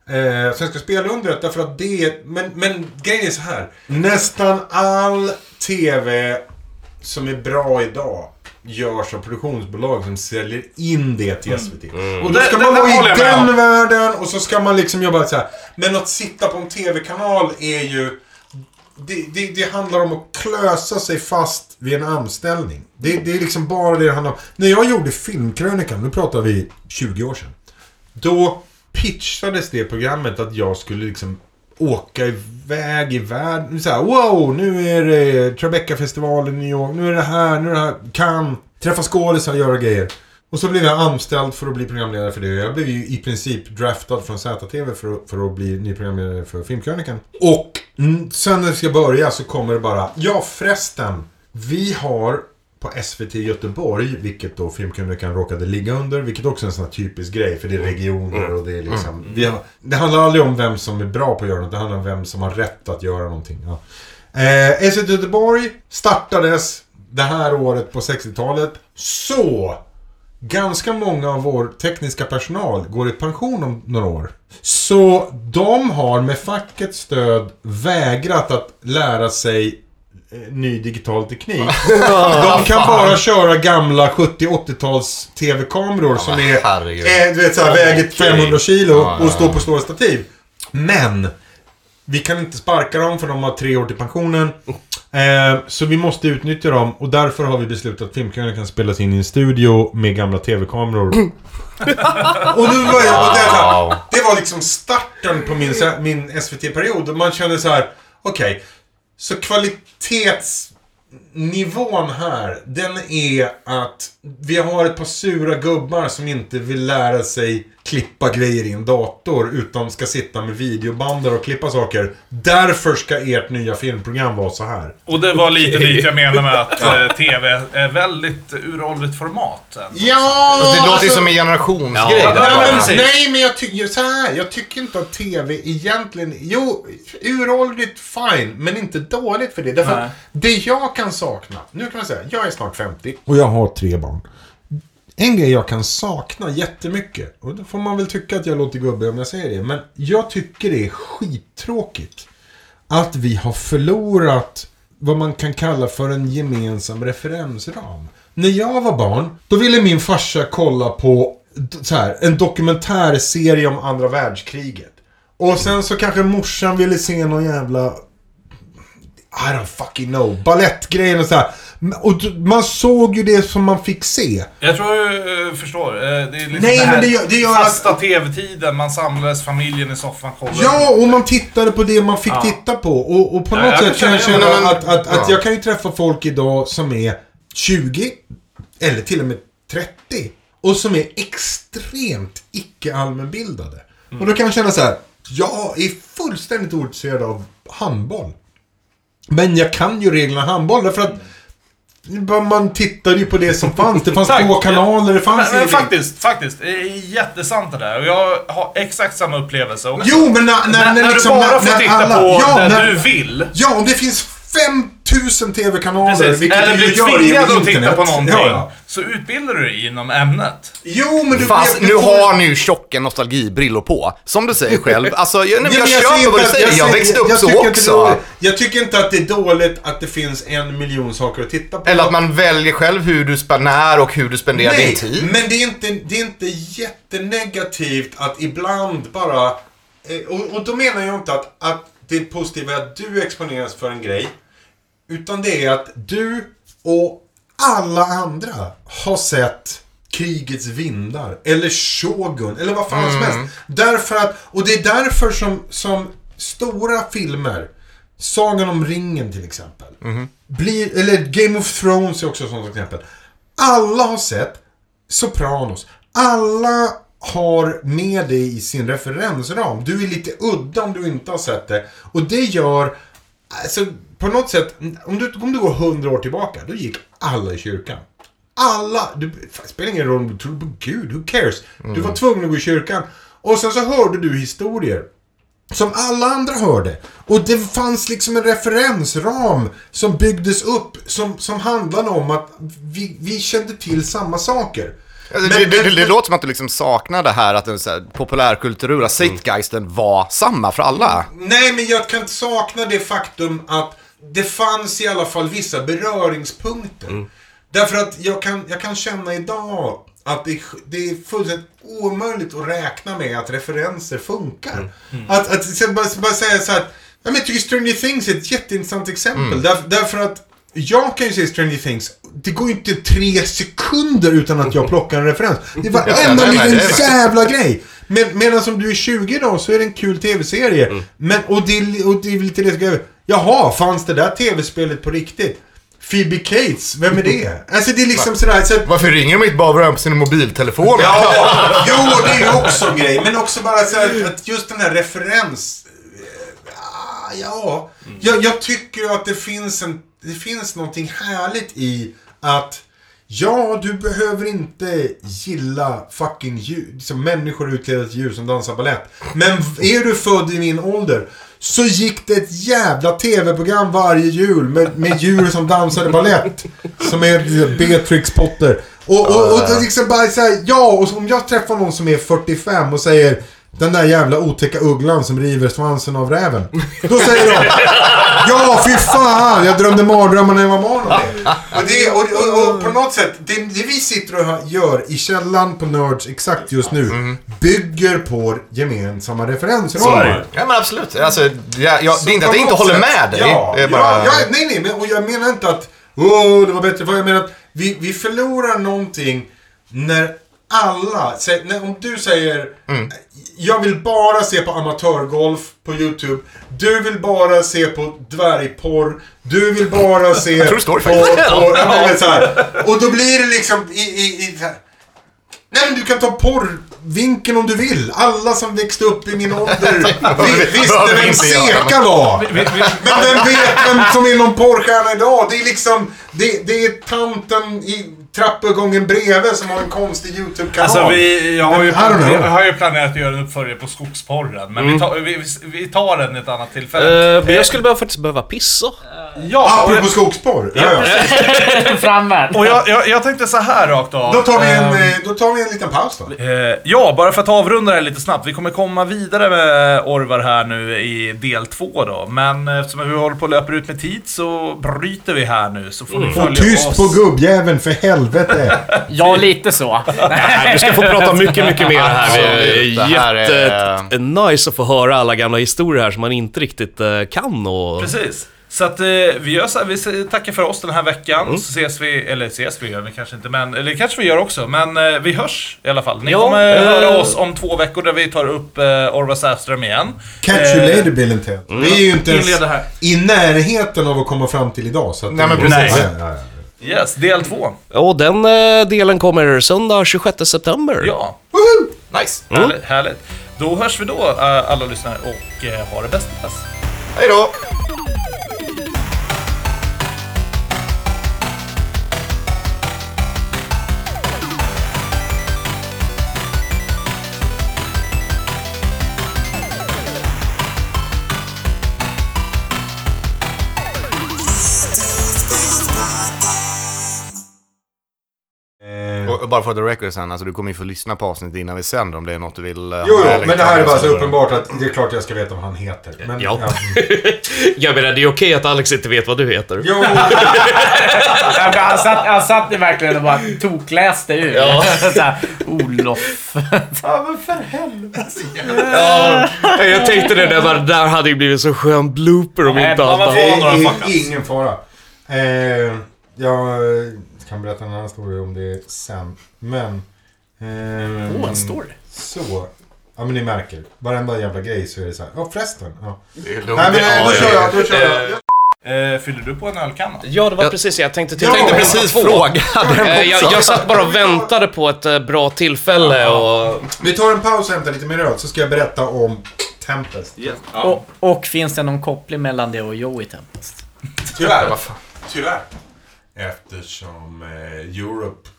eh, Svenska Spelundret därför att det... Men, men grejen är så här. Nästan all TV som är bra idag görs av produktionsbolag som säljer in det till SVT. Och då ska det- man det vara i den världen och så ska man liksom jobba så här. Men att sitta på en TV-kanal är ju... Det, det, det handlar om att klösa sig fast vid en anställning. Det, det är liksom bara det det handlar om. När jag gjorde Filmkrönikan, nu pratar vi 20 år sedan. Då pitchades det programmet att jag skulle liksom åka iväg i världen. Så här, wow, nu är det Tribeca-festivalen i New York. Nu är det här, nu är det här. Kan träffa skådisar, göra grejer. Och så blev jag anställd för att bli programledare för det. Jag blev ju i princip draftad från ZTV för att, för att bli ny programledare för Filmkrönikan. Och mm, sen när vi ska börja så kommer det bara, ja förresten. Vi har på SVT Göteborg, vilket då Filmkrönikan råkade ligga under, vilket också är en sån här typisk grej, för det är regioner och det är liksom... Vi har, det handlar aldrig om vem som är bra på att göra något, det handlar om vem som har rätt att göra någonting. Ja. Eh, SVT Göteborg startades det här året på 60-talet. Så ganska många av vår tekniska personal går i pension om några år. Så de har med fackets stöd vägrat att lära sig ny digital teknik. De kan bara köra gamla 70-80-tals TV-kameror som är, herregud. eh, du vet, såhär, väger 500 kilo och står på stora stativ. Men vi kan inte sparka dem för de har tre år till pensionen. Eh, så vi måste utnyttja dem och därför har vi beslutat att Filmkrönikan kan spelas in i en studio med gamla TV-kameror. och nu var jag, det, är var liksom starten på min, min SVT-period. Man kände så här, okej så kvalitetsnivån här, den är att vi har ett par sura gubbar som inte vill lära sig klippa grejer i en dator utan ska sitta med videobander och klippa saker. Därför ska ert nya filmprogram vara så här. Och det var lite dit jag menar med att eh, TV är väldigt uråldrigt format. ändå. Ja! Det låter alltså- som en generationsgrej. Ja, ja, men- Nej, nej, men jag tycker så här. Jag tycker inte att TV egentligen... Jo, uråldrigt fine, men inte dåligt för det. Därför Nej. att det jag kan sakna... Nu kan man säga, jag är snart 50 och jag har tre barn. En grej jag kan sakna jättemycket, och då får man väl tycka att jag låter gubbig om jag säger det, men jag tycker det är skittråkigt att vi har förlorat vad man kan kalla för en gemensam referensram. När jag var barn, då ville min farsa kolla på så här, en dokumentärserie om andra världskriget. Och sen så kanske morsan ville se någon jävla I don't fucking know. Balettgrejen och så här. Och man såg ju det som man fick se. Jag tror jag eh, förstår. Eh, Det är liksom Nej, det här men det gör- det gör fasta att- TV-tiden. Man samlades, familjen i soffan, kollade. Ja, och man tittade på det man fick Ja. titta på. Och, och på Ja, något sätt kan jag känna- att, att, att ja. jag kan ju träffa folk idag som är 20, eller till och med 30. Och som är extremt icke-allmänbildade. Och då kan jag känna så här. Jag är fullständigt ointresserad av handboll. Men jag kan ju reglerna handboll därför att Man tittade ju på det som fanns. Det fanns två kanaler, det fanns Men, men faktiskt, faktiskt. Det är jättesant det där. Och jag har exakt samma upplevelse. Jo, men när, när, när, när, liksom, du bara när, får titta alla, på ja, när, du vill. Ja, om det finns 5000 TV-kanaler, Precis. vilket Eller blir tvingad att titta på någonting. Ja, ja. Så utbildar du dig inom ämnet. Jo, men du... Fast nu får- har ni ju tjocka nostalgibrillor på. Som du säger själv. Alltså, jag, nej, men jag, men köper säger vad du säger. Jag, säger- växte upp jag så är också. Jag tycker inte att det är dåligt att det finns en miljon saker att titta på. Eller att man väljer själv hur du när och hur du spenderar din Nej, tid. men det är, inte, det är inte jättenegativt att ibland bara... eh, Och, och då menar jag inte att, att det är positivt att du exponeras för en grej. Utan det är att du och alla andra har sett Krigets vindar, eller Shogun, eller vad fan som helst. Därför att, och det är därför som, som stora filmer, Sagan om ringen till exempel, blir, eller Game of Thrones är också ett sånt exempel. Alla har sett Sopranos. Alla har med det i sin referensram. Du är lite udda om du inte har sett det. Och det gör, alltså på något sätt, om du, om du går hundra år tillbaka, då gick alla i kyrkan. Alla, du, det spelar ingen roll om du tror på Gud, who cares? Du var tvungen att gå i kyrkan. Och sen så hörde du historier. Som alla andra hörde. Och det fanns liksom en referensram som byggdes upp som, som handlade om att vi, vi kände till samma saker. Alltså, Men- det, det, det, det låter som att du liksom saknar det här att den så här, populärkulturella zeitgeisten var samma för alla. Nej, men jag kan inte sakna det faktum att det fanns i alla fall vissa beröringspunkter. Därför att jag kan, jag kan känna idag att det, det är fullständigt omöjligt att räkna med att referenser funkar. Att, att så bara, bara säga så här. Jag tycker Stranger Things är ett jätteintressant exempel. Därför, därför att jag kan ju se Stranger Things, det går ju inte tre sekunder utan att jag plockar en referens. Det är varenda liten jävla grej. Men, medan om du är 20 idag så är det en kul tv-serie. Men, och, det, och det är lite det som jag- Jaha, fanns det där tv-spelet på riktigt? Phoebe Cates, vem är det? Alltså det är liksom sådär... Så att, Varför ringer de inte bara på sin mobiltelefon? ja, jo, det är ju också en grej. Men också bara så att just den här referens... ah, Ja, jag, jag tycker ju att det finns, en, det finns någonting härligt i att Ja, du behöver inte gilla fucking djur, liksom människor utklädda till djur som dansar balett. Men är du född i min ålder så gick det ett jävla tv-program varje jul med, med djur som dansade balett. Som är Beatrix Potter. Och, och, och det liksom bara så här, ja, och om jag träffar någon som är 45 och säger den där jävla otäcka ugglan som river svansen av räven. Då säger de Ja, fy fan! Jag drömde mardrömmar när jag var barn om det. Och, det och, och, och på något sätt, det, det vi sitter och gör i källan på Nerds exakt just nu bygger på gemensamma referensramar. Ja men absolut. Alltså, jag, jag, det är inte att jag inte håller med dig. Ja, det är bara... ja, ja, nej, nej, men, och jag menar inte att Åh, det var bättre för Jag menar att vi, vi förlorar någonting när alla, om du säger Mm. Jag vill bara se på amatörgolf på YouTube. Du vill bara se på dvärgporr. Du vill bara se True story på... faktiskt. på ja, men så här. Och då blir det liksom i... i, i. Nej men du kan ta porrvinkeln om du vill. Alla som växte upp i min ålder vi, visste vem Seka var. Men vem vet vem som är någon porrstjärna idag? Det är liksom... Det, det är tanten i trappuppgången bredvid som har en konstig YouTube-kanal. Alltså vi, jag har ju, jag har ju planerat att göra en uppföljare på Skogsporren, men vi, tar, vi, vi- tar den ett annat tillfälle. Eh, men jag skulle behöva, faktiskt behöva pissa. ja, och, Apropå skogsporr. Ja, ja. Framvärd. och jag, jag, jag tänkte så här rakt av. Då tar vi en, Ehm, eh, då tar vi en liten paus då. Eh, ja, bara för att avrunda det här lite snabbt. Vi kommer komma vidare med Orvar här nu i del två då. Men eftersom vi håller på att löpa ut med tid så bryter vi här nu. Så får ni följa Och tyst oss. på gubbjäveln för helvete. Ja, lite så. Nej, du ska få prata mycket, mycket mer här. Det Absolut, det är här är- jätte nice att få höra alla gamla historier här som man inte riktigt eh, kan och... Precis. Så att eh, vi gör så här, vi tackar för oss den här veckan. Mm. Så ses vi, eller ses vi gör vi kanske inte, men, eller kanske vi gör också. Men eh, vi hörs i alla fall. Ni Ja, kommer eh, höra oss om två veckor där vi tar upp eh, Orvar Säfström igen. Catch you Eh, later Bill and Ted. Vi är ju inte ens här. i närheten av att komma fram till idag. Så att Nej, men precis. Ja, ja, ja. Yes, del två. Och den eh, delen kommer söndag 26 september. Ja, Nice. härligt, härligt. Då hörs vi då eh, alla lyssnare och eh, ha det bäst. bäst. Hej då. Bara, bara för the record sen, alltså du kommer ju få lyssna på avsnittet innan vi sänder om det är något du vill... eh, Jo, jo, men det här är bara så uppenbart att det är klart jag ska veta vad han heter. Men, Ja. mm. Jag menar, det är okej att Alex inte vet vad du heter. Jo, Ja, men Han satt, han satt verkligen och bara tokläste ur. Ja. Så här, Olof. Ja, jag tänkte det, där, där hade ju blivit så skön blooper om Nej, inte annat. ingen fara. Eh, jag kan berätta en annan historia om det sen. Men... Eh, Åh, en story. Så. Ja men ni märker. Varenda jävla grej så är det så här. Ja förresten. Ja. Det är lugnt. Nej men eh, då kör ja. jag. Då kör jag. Eh, fyller du på en ölkanna? Ja, det var precis jag tänkte till. Jag Jag tänkte precis två. fråga Eh, Jag, jag satt bara och väntade på ett eh, bra tillfälle och... Vi tar en paus och hämtar lite mer öl så ska jag berätta om Tempest. Yes. Ja. Och, och finns det någon koppling mellan det och Joey Tempest? Tyvärr. Tyvärr. Eftersom eh, Europe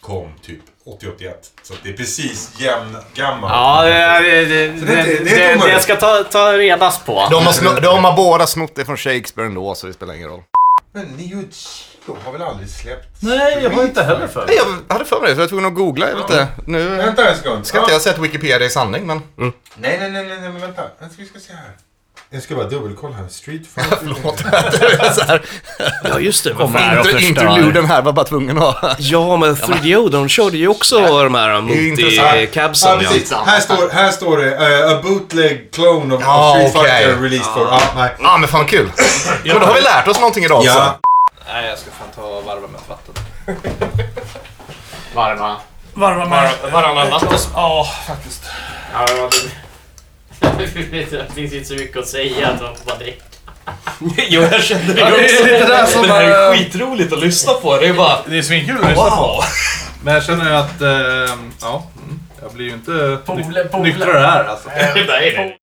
kom typ 80-81. Så det är precis jämn gammal. Ja, det, det, det, det det omöjligt. ska ta, ta redas på. De har, sno- de har båda snott det från Shakespeare ändå, så det spelar ingen roll. Men Neo Geo har väl aldrig släppt? Nej, jag har inte heller för Nej, Jag hade för mig det, så jag var tvungen att googla. Jag vet inte. Nu Vänta en sekund. ska inte jag säga att Wikipedia är sanning, men... Nej, nej, nej, nej, nej, men vänta. Vänta, Vi ska se här. Jag ska bara dubbelkolla här. Street Fighter. Förlåt. Det så här, Ja, just det. Vad fan. inter- förstör. interluden här var bara tvungen att ha... Ja, men 3DO, de körde ju också de här Ja, multi-cabsen. Ja, precis. Här står, här står det uh, A bootleg clone of, Ja, Street. Fighter released for... Ja, nej. Ja, men fan kul. Men då har vi lärt oss någonting idag Ja. också. Nej, jag ska fan ta och varva med vatten. Varva. Varva med varannan natt. Ja, faktiskt. Ja, det finns inte så mycket att säga. att de bara dricker. Jo, jag kände det Ja, det är också. lite där som, det här är eh, skitroligt att lyssna på. Det är bara... Det är svinkul att lyssna på. Men jag känner att, eh, ja, mm, jag blir ju inte Pole, nyk- pole. nyktrare här alltså. Nej, nej.